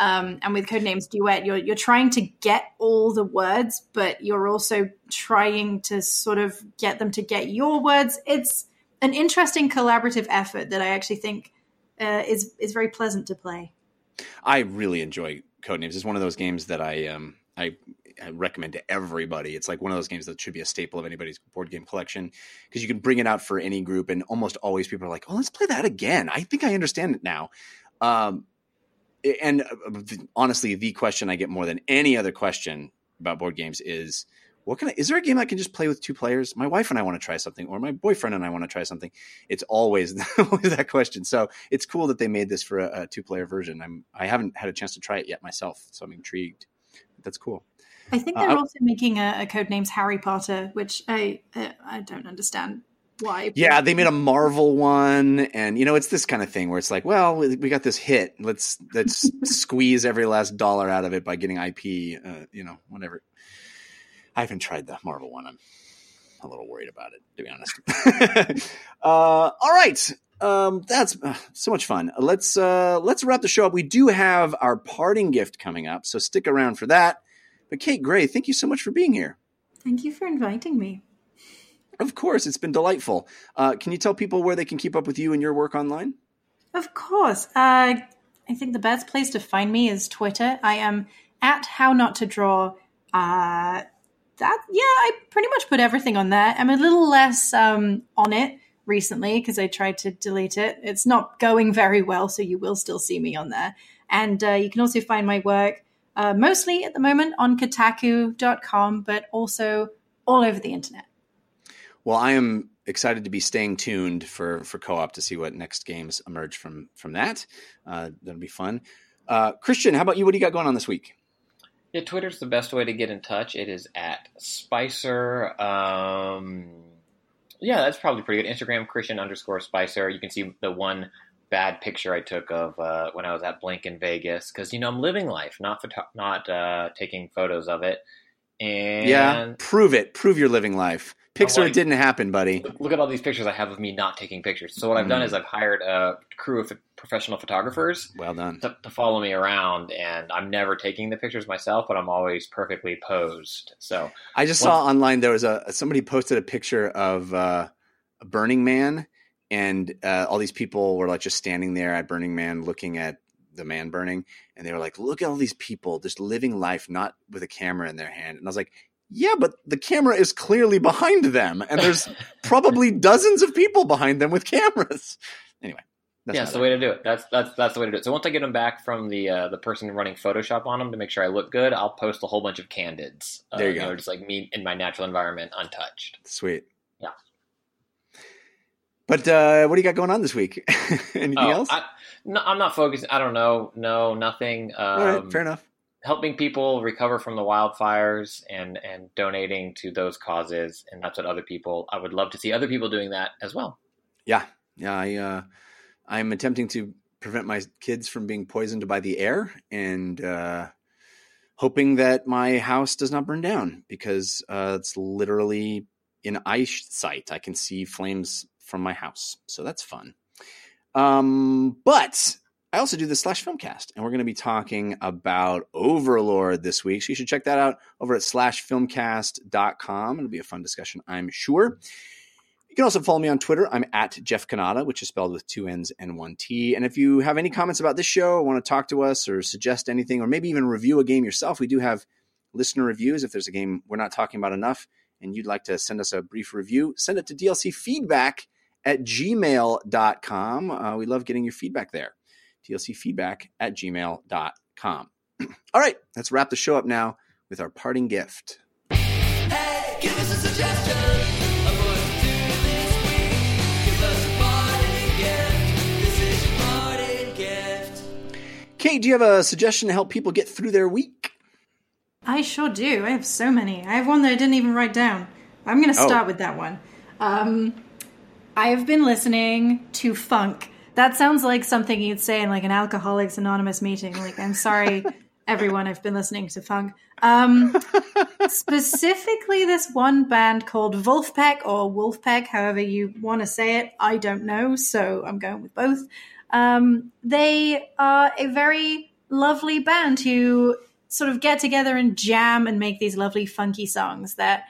Um, and with Codenames Duet, you're you're trying to get all the words, but you're also trying to sort of get them to get your words. It's an interesting collaborative effort that I actually think uh, is is very pleasant to play. I really enjoy Codenames. It's one of those games that I um I, I recommend to everybody. It's like one of those games that should be a staple of anybody's board game collection because you can bring it out for any group, and almost always people are like, "Oh, let's play that again." I think I understand it now. Um, and uh, honestly, the question I get more than any other question about board games is, "What can I? Is there a game I can just play with two players? My wife and I want to try something, or my boyfriend and I want to try something." It's always, always that question. So it's cool that they made this for a, a two player version. I'm I haven't had a chance to try it yet myself, so I'm intrigued. That's cool. I think Uh, they're I- also making a, a Codenames Harry Potter, which I uh, I don't understand why. Yeah, they made a Marvel one, and you know it's this kind of thing where it's like, well, we got this hit, let's let's squeeze every last dollar out of it by getting IP. Uh, you know, whatever. I haven't tried the Marvel one. I'm a little worried about it, to be honest. uh, all right, um, that's uh, so much fun. Let's uh, let's wrap the show up. We do have our parting gift coming up, so stick around for that. But Kate Grey, thank you so much for being here. Thank you for inviting me. Of course, it's been delightful. Uh, can you tell people where they can keep up with you and your work online? Of course. Uh, I think the best place to find me is Twitter. I am at How Not to Draw. Uh, that yeah, I pretty much put everything on there. I'm a little less um, on it recently because I tried to delete it. It's not going very well, so you will still see me on there. And uh, you can also find my work uh, mostly at the moment on Kotaku.com, but also all over the internet. Well, I am excited to be staying tuned for for Ko-Op to see what next games emerge from from that. Uh, that'll be fun. Uh, Christian, how about you? What do you got going on this week? Yeah, Twitter's the best way to get in touch. It is at Spicer. Um, yeah, that's probably pretty good. Instagram Christian underscore Spicer. You can see the one bad picture I took of uh, when I was at Blink in Vegas because you know I'm living life, not photo- not uh, taking photos of it. And yeah, prove it. Prove you're living life. Pixar, like- didn't happen, buddy. look, look at all these pictures I have of me not taking pictures. So what I've done Mm. is I've hired a crew of professional photographers Well done. to, to follow me around, and I'm never taking the pictures myself, but I'm always perfectly posed. So I just saw online there was a somebody posted a picture of uh, a Burning Man, and uh, all these people were like just standing there at Burning Man, looking at the man burning, and they were like, "Look at all these people just living life, not with a camera in their hand." And I was like, "Yeah, but the camera is clearly behind them, and there's probably dozens of people behind them with cameras." Anyway, that's yeah, that's the way to do it. That's that's that's the way to do it. So once I get them back from the uh, the person running Photoshop on them to make sure I look good, I'll post a whole bunch of candids. Uh, There you go. know, just like me in my natural environment, untouched. Sweet. Yeah. But uh, what do you got going on this week? Anything Oh, else? I, no, I'm not focused. I don't know. No, nothing. Um, All right, fair enough. Helping people recover from the wildfires and and donating to those causes and that's what other people i would love to see other people doing that as well Yeah, yeah. I uh, I'm attempting to prevent my kids from being poisoned by the air, and uh, hoping that my house does not burn down because uh, it's literally in eyesight. I can see flames from my house, so that's fun. Um, but I also do the slash filmcast, and we're going to be talking about Overlord this week. So you should check that out over at slashfilmcast.com. It'll be a fun discussion, I'm sure. You can also follow me on Twitter. I'm at Jeff Cannata, which is spelled with two N's and one T. And if you have any comments about this show, want to talk to us, or suggest anything, or maybe even review a game yourself, we do have listener reviews. If there's a game we're not talking about enough and you'd like to send us a brief review, send it to dlcfeedback at gmail.com. Uh, we love getting your feedback there. Dlcfeedback at gmail.com. All right, let's wrap the show up now with our parting gift. Hey, give us a suggestion of what to do this week. Give us a parting gift. This is your parting gift. Kate, do you have a suggestion to help people get through their week? I sure do. I have so many. I have one that I didn't even write down. I'm going to Oh. start with that one. Um, I have been listening to funk. That sounds like something you'd say in like an Alcoholics Anonymous meeting. Like, I'm sorry, everyone. I've been listening to funk. Um, specifically, this one band called Wolfpack or Wolfpack, however you want to say it. I don't know, so I'm going with both. Um, they are a very lovely band who sort of get together and jam and make these lovely funky songs that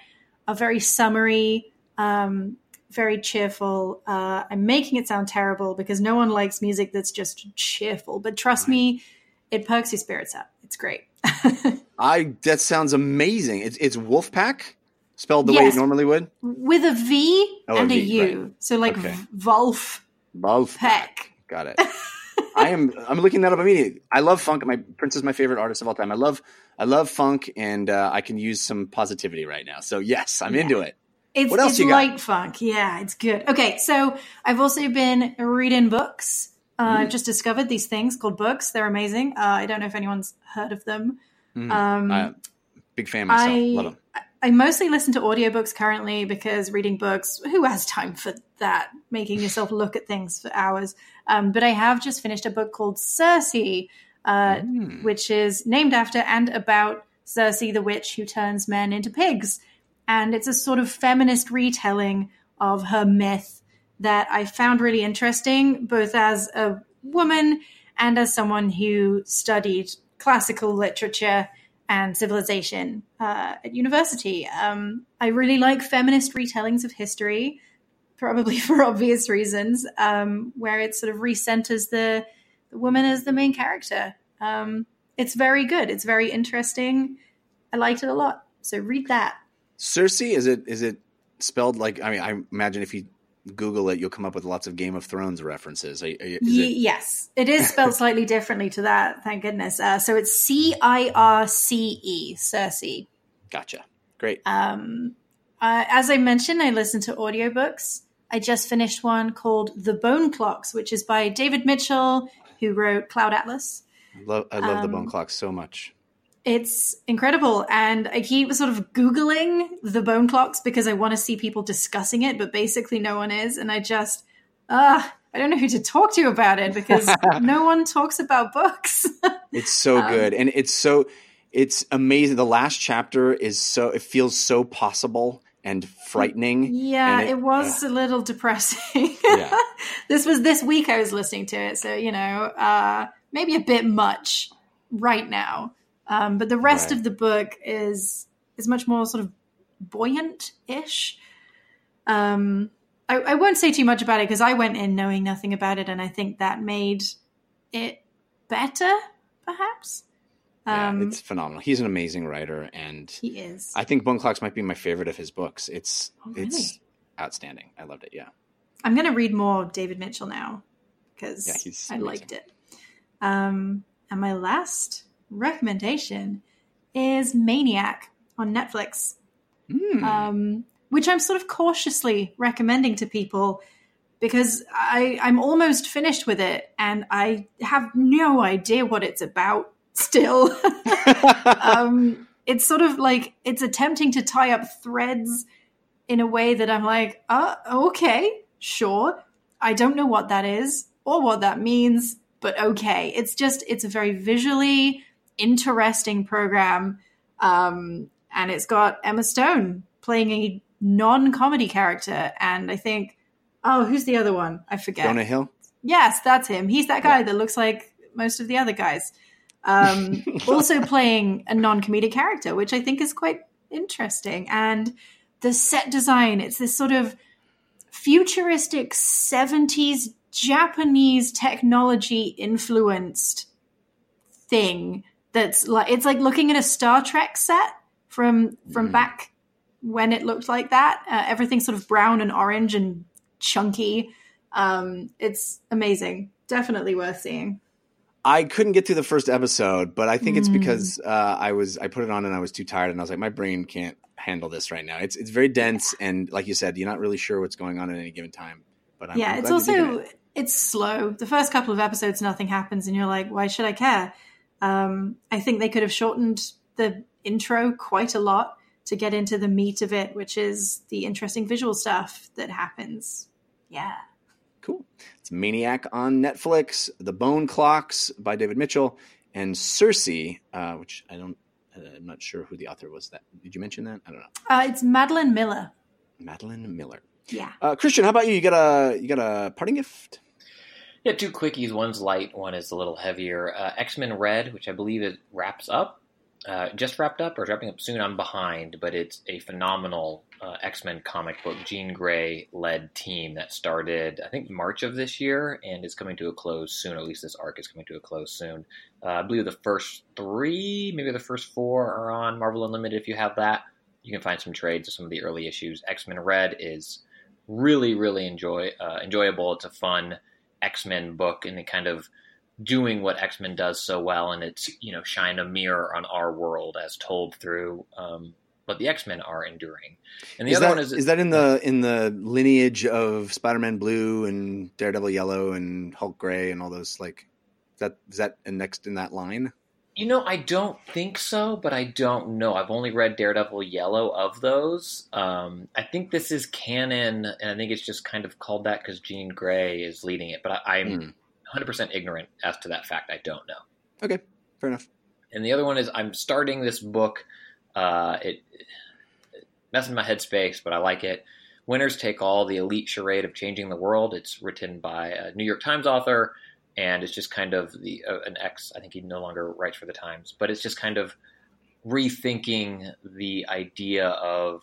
are very summery, um, very cheerful. Uh, I'm making it sound terrible because no one likes music that's just cheerful, but trust me, it perks your spirits up. It's great. I that sounds amazing. It's it's Wolfpack spelled the way it normally would. With a V Oh, and a, V, U. right. So like Okay. Wolf Wolfpack. Pack. Got it. I am. I'm looking that up immediately. I love funk. My Prince is my favorite artist of all time. I love. I love funk, and uh, I can use some positivity right now. So yes, I'm Yeah. into it. It's, What else it's you got? light funk. Yeah, it's good. Okay, so I've also been reading books. Uh, Mm. I've just discovered these things called books. They're amazing. Uh, I don't know if anyone's heard of them. Mm. Um, Uh, Big fan myself. I Love him. I mostly listen to audiobooks currently because reading books, who has time for that? Making yourself look at things for hours. Um, but I have just finished a book called Circe, uh, Mm. which is named after and about Circe, the witch who turns men into pigs. And it's a sort of feminist retelling of her myth that I found really interesting, both as a woman and as someone who studied classical literature and civilization uh, at university. Um, I really like feminist retellings of history, probably for obvious reasons, um, where it sort of recenters the, the woman as the main character. Um, it's very good. It's very interesting. I liked it a lot. So read that. Circe is it is it spelled like I mean I imagine if you Google it you'll come up with lots of Game of Thrones references. Are- are- it, yes, it is spelled slightly differently to that. Thank goodness. Uh, so it's C I R C E, Circe. gotcha. Great. Um, uh, as I mentioned, I listen to audiobooks. I just finished one called The Bone Clocks, which is by David Mitchell, who wrote Cloud Atlas. I love, I love the um, Bone Clocks so much. It's incredible. And I keep sort of Googling the bone clocks because I want to see people discussing it, but basically no one is. And I just, uh, I don't know who to talk to about it because no one talks about books. It's so um, good and it's so it's amazing. The last chapter is so it feels so possible and frightening. yeah, and it, was a little depressing. Yeah. this was this week I was listening to it. So, you know, uh, maybe a bit much right now. Um, but the rest Right. of the book is is much more sort of buoyant ish. Um, I, I won't say too much about it because I went in knowing nothing about it, and I think that made it better, perhaps. Yeah, Um, it's phenomenal. He's an amazing writer and he is. I think Bone Clocks might be my favorite of his books. It's Oh, it's outstanding. I loved it. Yeah. I'm going to read more of David Mitchell now because Yeah, I amazing. liked it. Um, and my last recommendation is Maniac on Netflix, Hmm. um, which I'm sort of cautiously recommending to people because I, I'm almost finished with it and I have no idea what it's about still. um, it's sort of like it's attempting to tie up threads in a way that I'm like, uh, okay, sure. I don't know what that is or what that means, but okay. It's just, it's a very visually interesting program. Um, and it's got Emma Stone playing a non comedy character. And I think, oh, who's the other one? I forget. Jonah Hill. Yes, that's him. He's that guy that looks like most of the other guys. Um, also playing a non comedic character, which I think is quite interesting. And the set design, it's this sort of futuristic 70s Japanese technology influenced thing that's like it's like looking at a Star Trek set from from Mhm. back when it looked like that. Uh, everything's sort of brown and orange and chunky. Um, it's amazing. Definitely worth seeing. I couldn't get through the first episode, but I think it's Mm. because uh, I was I put it on and I was too tired, and I was like, my brain can't handle this right now. It's it's very dense, and like you said, you're not really sure what's going on at any given time. But I'm, yeah, I'm it's glad you're digging also it. it's slow. The first couple of episodes, nothing happens, and you're like, why should I care? Um, I think they could have shortened the intro quite a lot to get into the meat of it, which is the interesting visual stuff that happens. Yeah. cool. It's Maniac on Netflix, The Bone Clocks by David Mitchell, and Circe, uh, which I don't. Uh, I'm not sure who the author was. That did you mention that? I don't know. Uh, it's Madeline Miller. Madeline Miller. Yeah. Uh, Christian, how about you? You got a you got a parting gift? Yeah, two quickies. One's light, one is a little heavier. Uh, X Men Red, which I believe it wraps up, uh, just wrapped up or wrapping up soon. I'm behind, but it's a phenomenal uh, X Men comic book, Jean Grey led team that started, I think, March of this year and is coming to a close soon. At least this arc is coming to a close soon. Uh, I believe the first three, maybe the first four, are on Marvel Unlimited. If you have that, you can find some trades of some of the early issues. X Men Red is really, really enjoy uh, enjoyable. It's a fun X Men book, and it kind of doing what X Men does so well, and it's you know shine a mirror on our world as told through um, what the X Men are enduring. And the is other that, one is is that in the in the lineage of Spider-Man Blue and Daredevil Yellow and Hulk Gray and all those like is that is that next in that line? You know, I don't think so, but I don't know. I've only read Daredevil Yellow of those. Um, I think this is canon, and I think it's just kind of called that because Jean Grey is leading it. But I, I'm Hmm. 100% ignorant as to that fact. I don't know. Okay, fair enough. And the other one is I'm starting this book. Uh, it, it messing my headspace, but I like it. Winners Take All: The Elite Charade of Changing the World. It's written by a New York Times author, and it's just kind of the uh, an ex. I think he no longer writes for the Times, but it's just kind of rethinking the idea of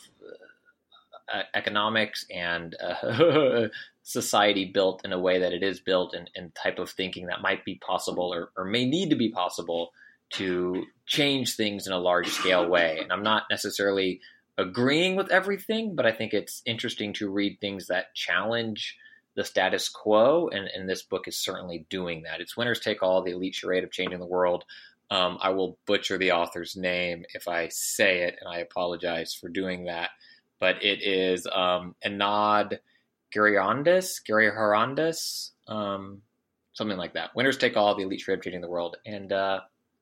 uh, economics and uh, society built in a way that it is built and, and type of thinking that might be possible or, or may need to be possible to change things in a large scale way. And I'm not necessarily agreeing with everything, but I think it's interesting to read things that challenge the status quo. And, and this book is certainly doing that. It's Winners Take All, the elite charade of changing the world. Um, I will butcher the author's name if I say it, and I apologize for doing that. But it is um, Anad Giriondis, Gary Harandis, um, something like that. Winners take all, the elite charade of changing the world, and uh,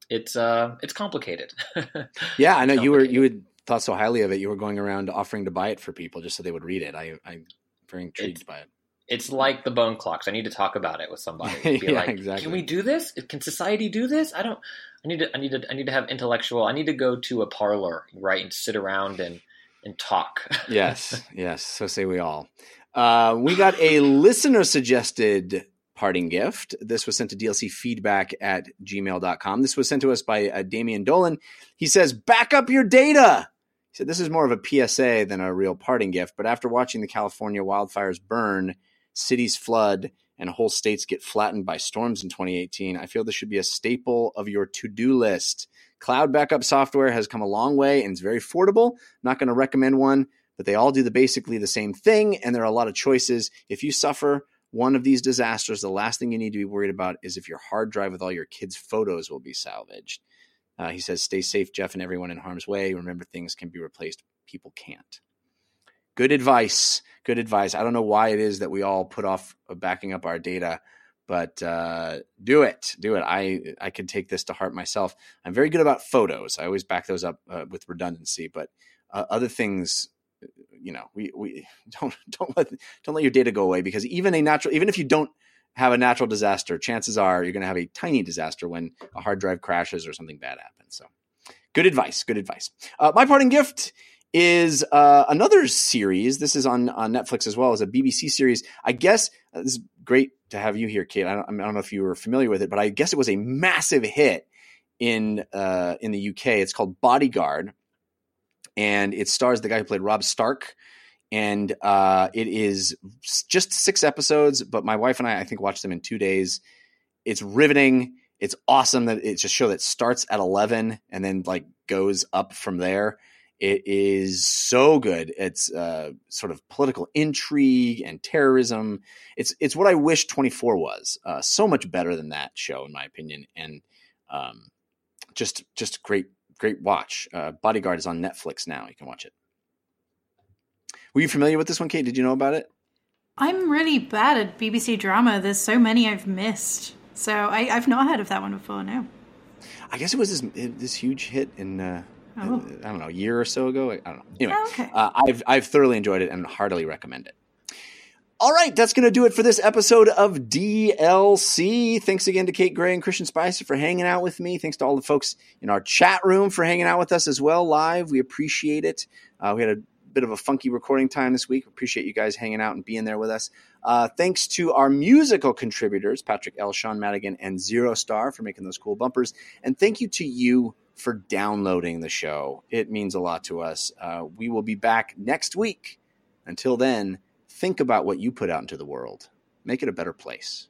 it's uh, it's complicated. Yeah, I know you were you had thought so highly of it. You were going around offering to buy it for people just so they would read it. I I'm very intrigued It's- by it. It's like the bone clocks. I need to talk about it with somebody. Be Yeah, like, exactly. can we do this? Can society do this? I don't. I need to. I need to. I need to have intellectual. I need to go to a parlor, right, and sit around and and talk. Yes, yes. So say we all. Uh, we got a listener suggested parting gift. This was sent to DLC feedback at gmail.com. This was sent to us by uh, Damian Dolan. He says, back up your data. He said, this is more of a PSA than a real parting gift, but after watching the California wildfires burn, cities flood, and whole states get flattened by storms in 2018, I feel this should be a staple of your to do list. Cloud backup software has come a long way and it's very affordable. Not going to recommend one, but they all do the basically the same thing, and there are a lot of choices. If you suffer one of these disasters, the last thing you need to be worried about is if your hard drive with all your kids' photos will be salvaged. Uh, he says, "Stay safe, Jeff, and everyone in harm's way. Remember, things can be replaced; people can't." Good advice. Good advice. I don't know why it is that we all put off backing up our data, but uh, do it. Do it. I I could take this to heart myself. I'm very good about photos. I always back those up uh, with redundancy, but uh, other things you know we we don't don't let don't let your data go away because even a natural even if you don't have a natural disaster chances are you're going to have a tiny disaster when a hard drive crashes or something bad happens so good advice good advice uh, my parting gift is uh, another series this is on, on netflix as well as a bbc series i guess uh, this is great to have you here kate I don't, I don't know if you were familiar with it but i guess it was a massive hit in uh, in the uk it's called bodyguard and it stars the guy who played Robb Stark. And uh, it is just six episodes, but my wife and I, I think, watched them in two days. It's riveting. It's awesome that it's a show that starts at eleven and then like goes up from there. It is so good. It's uh, sort of political intrigue and terrorism. It's it's what I wish Twenty Four was. Uh, so much better than that show, in my opinion, and um, just just great great watch. Uh, Bodyguard is on Netflix now. You can watch it. Were you familiar with this one, Kate? Did you know about it? I'm really bad at BBC drama. There's so many I've missed. So I, I've not heard of that one before, no. I guess it was this this huge hit in uh, Oh. I don't know a year or so ago. I don't know. Anyway, Oh, okay. uh, I've I've thoroughly enjoyed it and heartily recommend it. All right, that's going to do it for this episode of DLC. Thanks again to Kate Grey and Christian Spicer for hanging out with me. Thanks to all the folks in our chat room for hanging out with us as well live. We appreciate it. Uh, we had a bit of a funky recording time this week. Appreciate you guys hanging out and being there with us. Uh, thanks to our musical contributors, Patrick L., Sean Madigan, and Zero Star for making those cool bumpers. And thank you to you for downloading the show. It means a lot to us. Uh, we will be back next week. Until then, think about what you put out into the world. Make it a better place.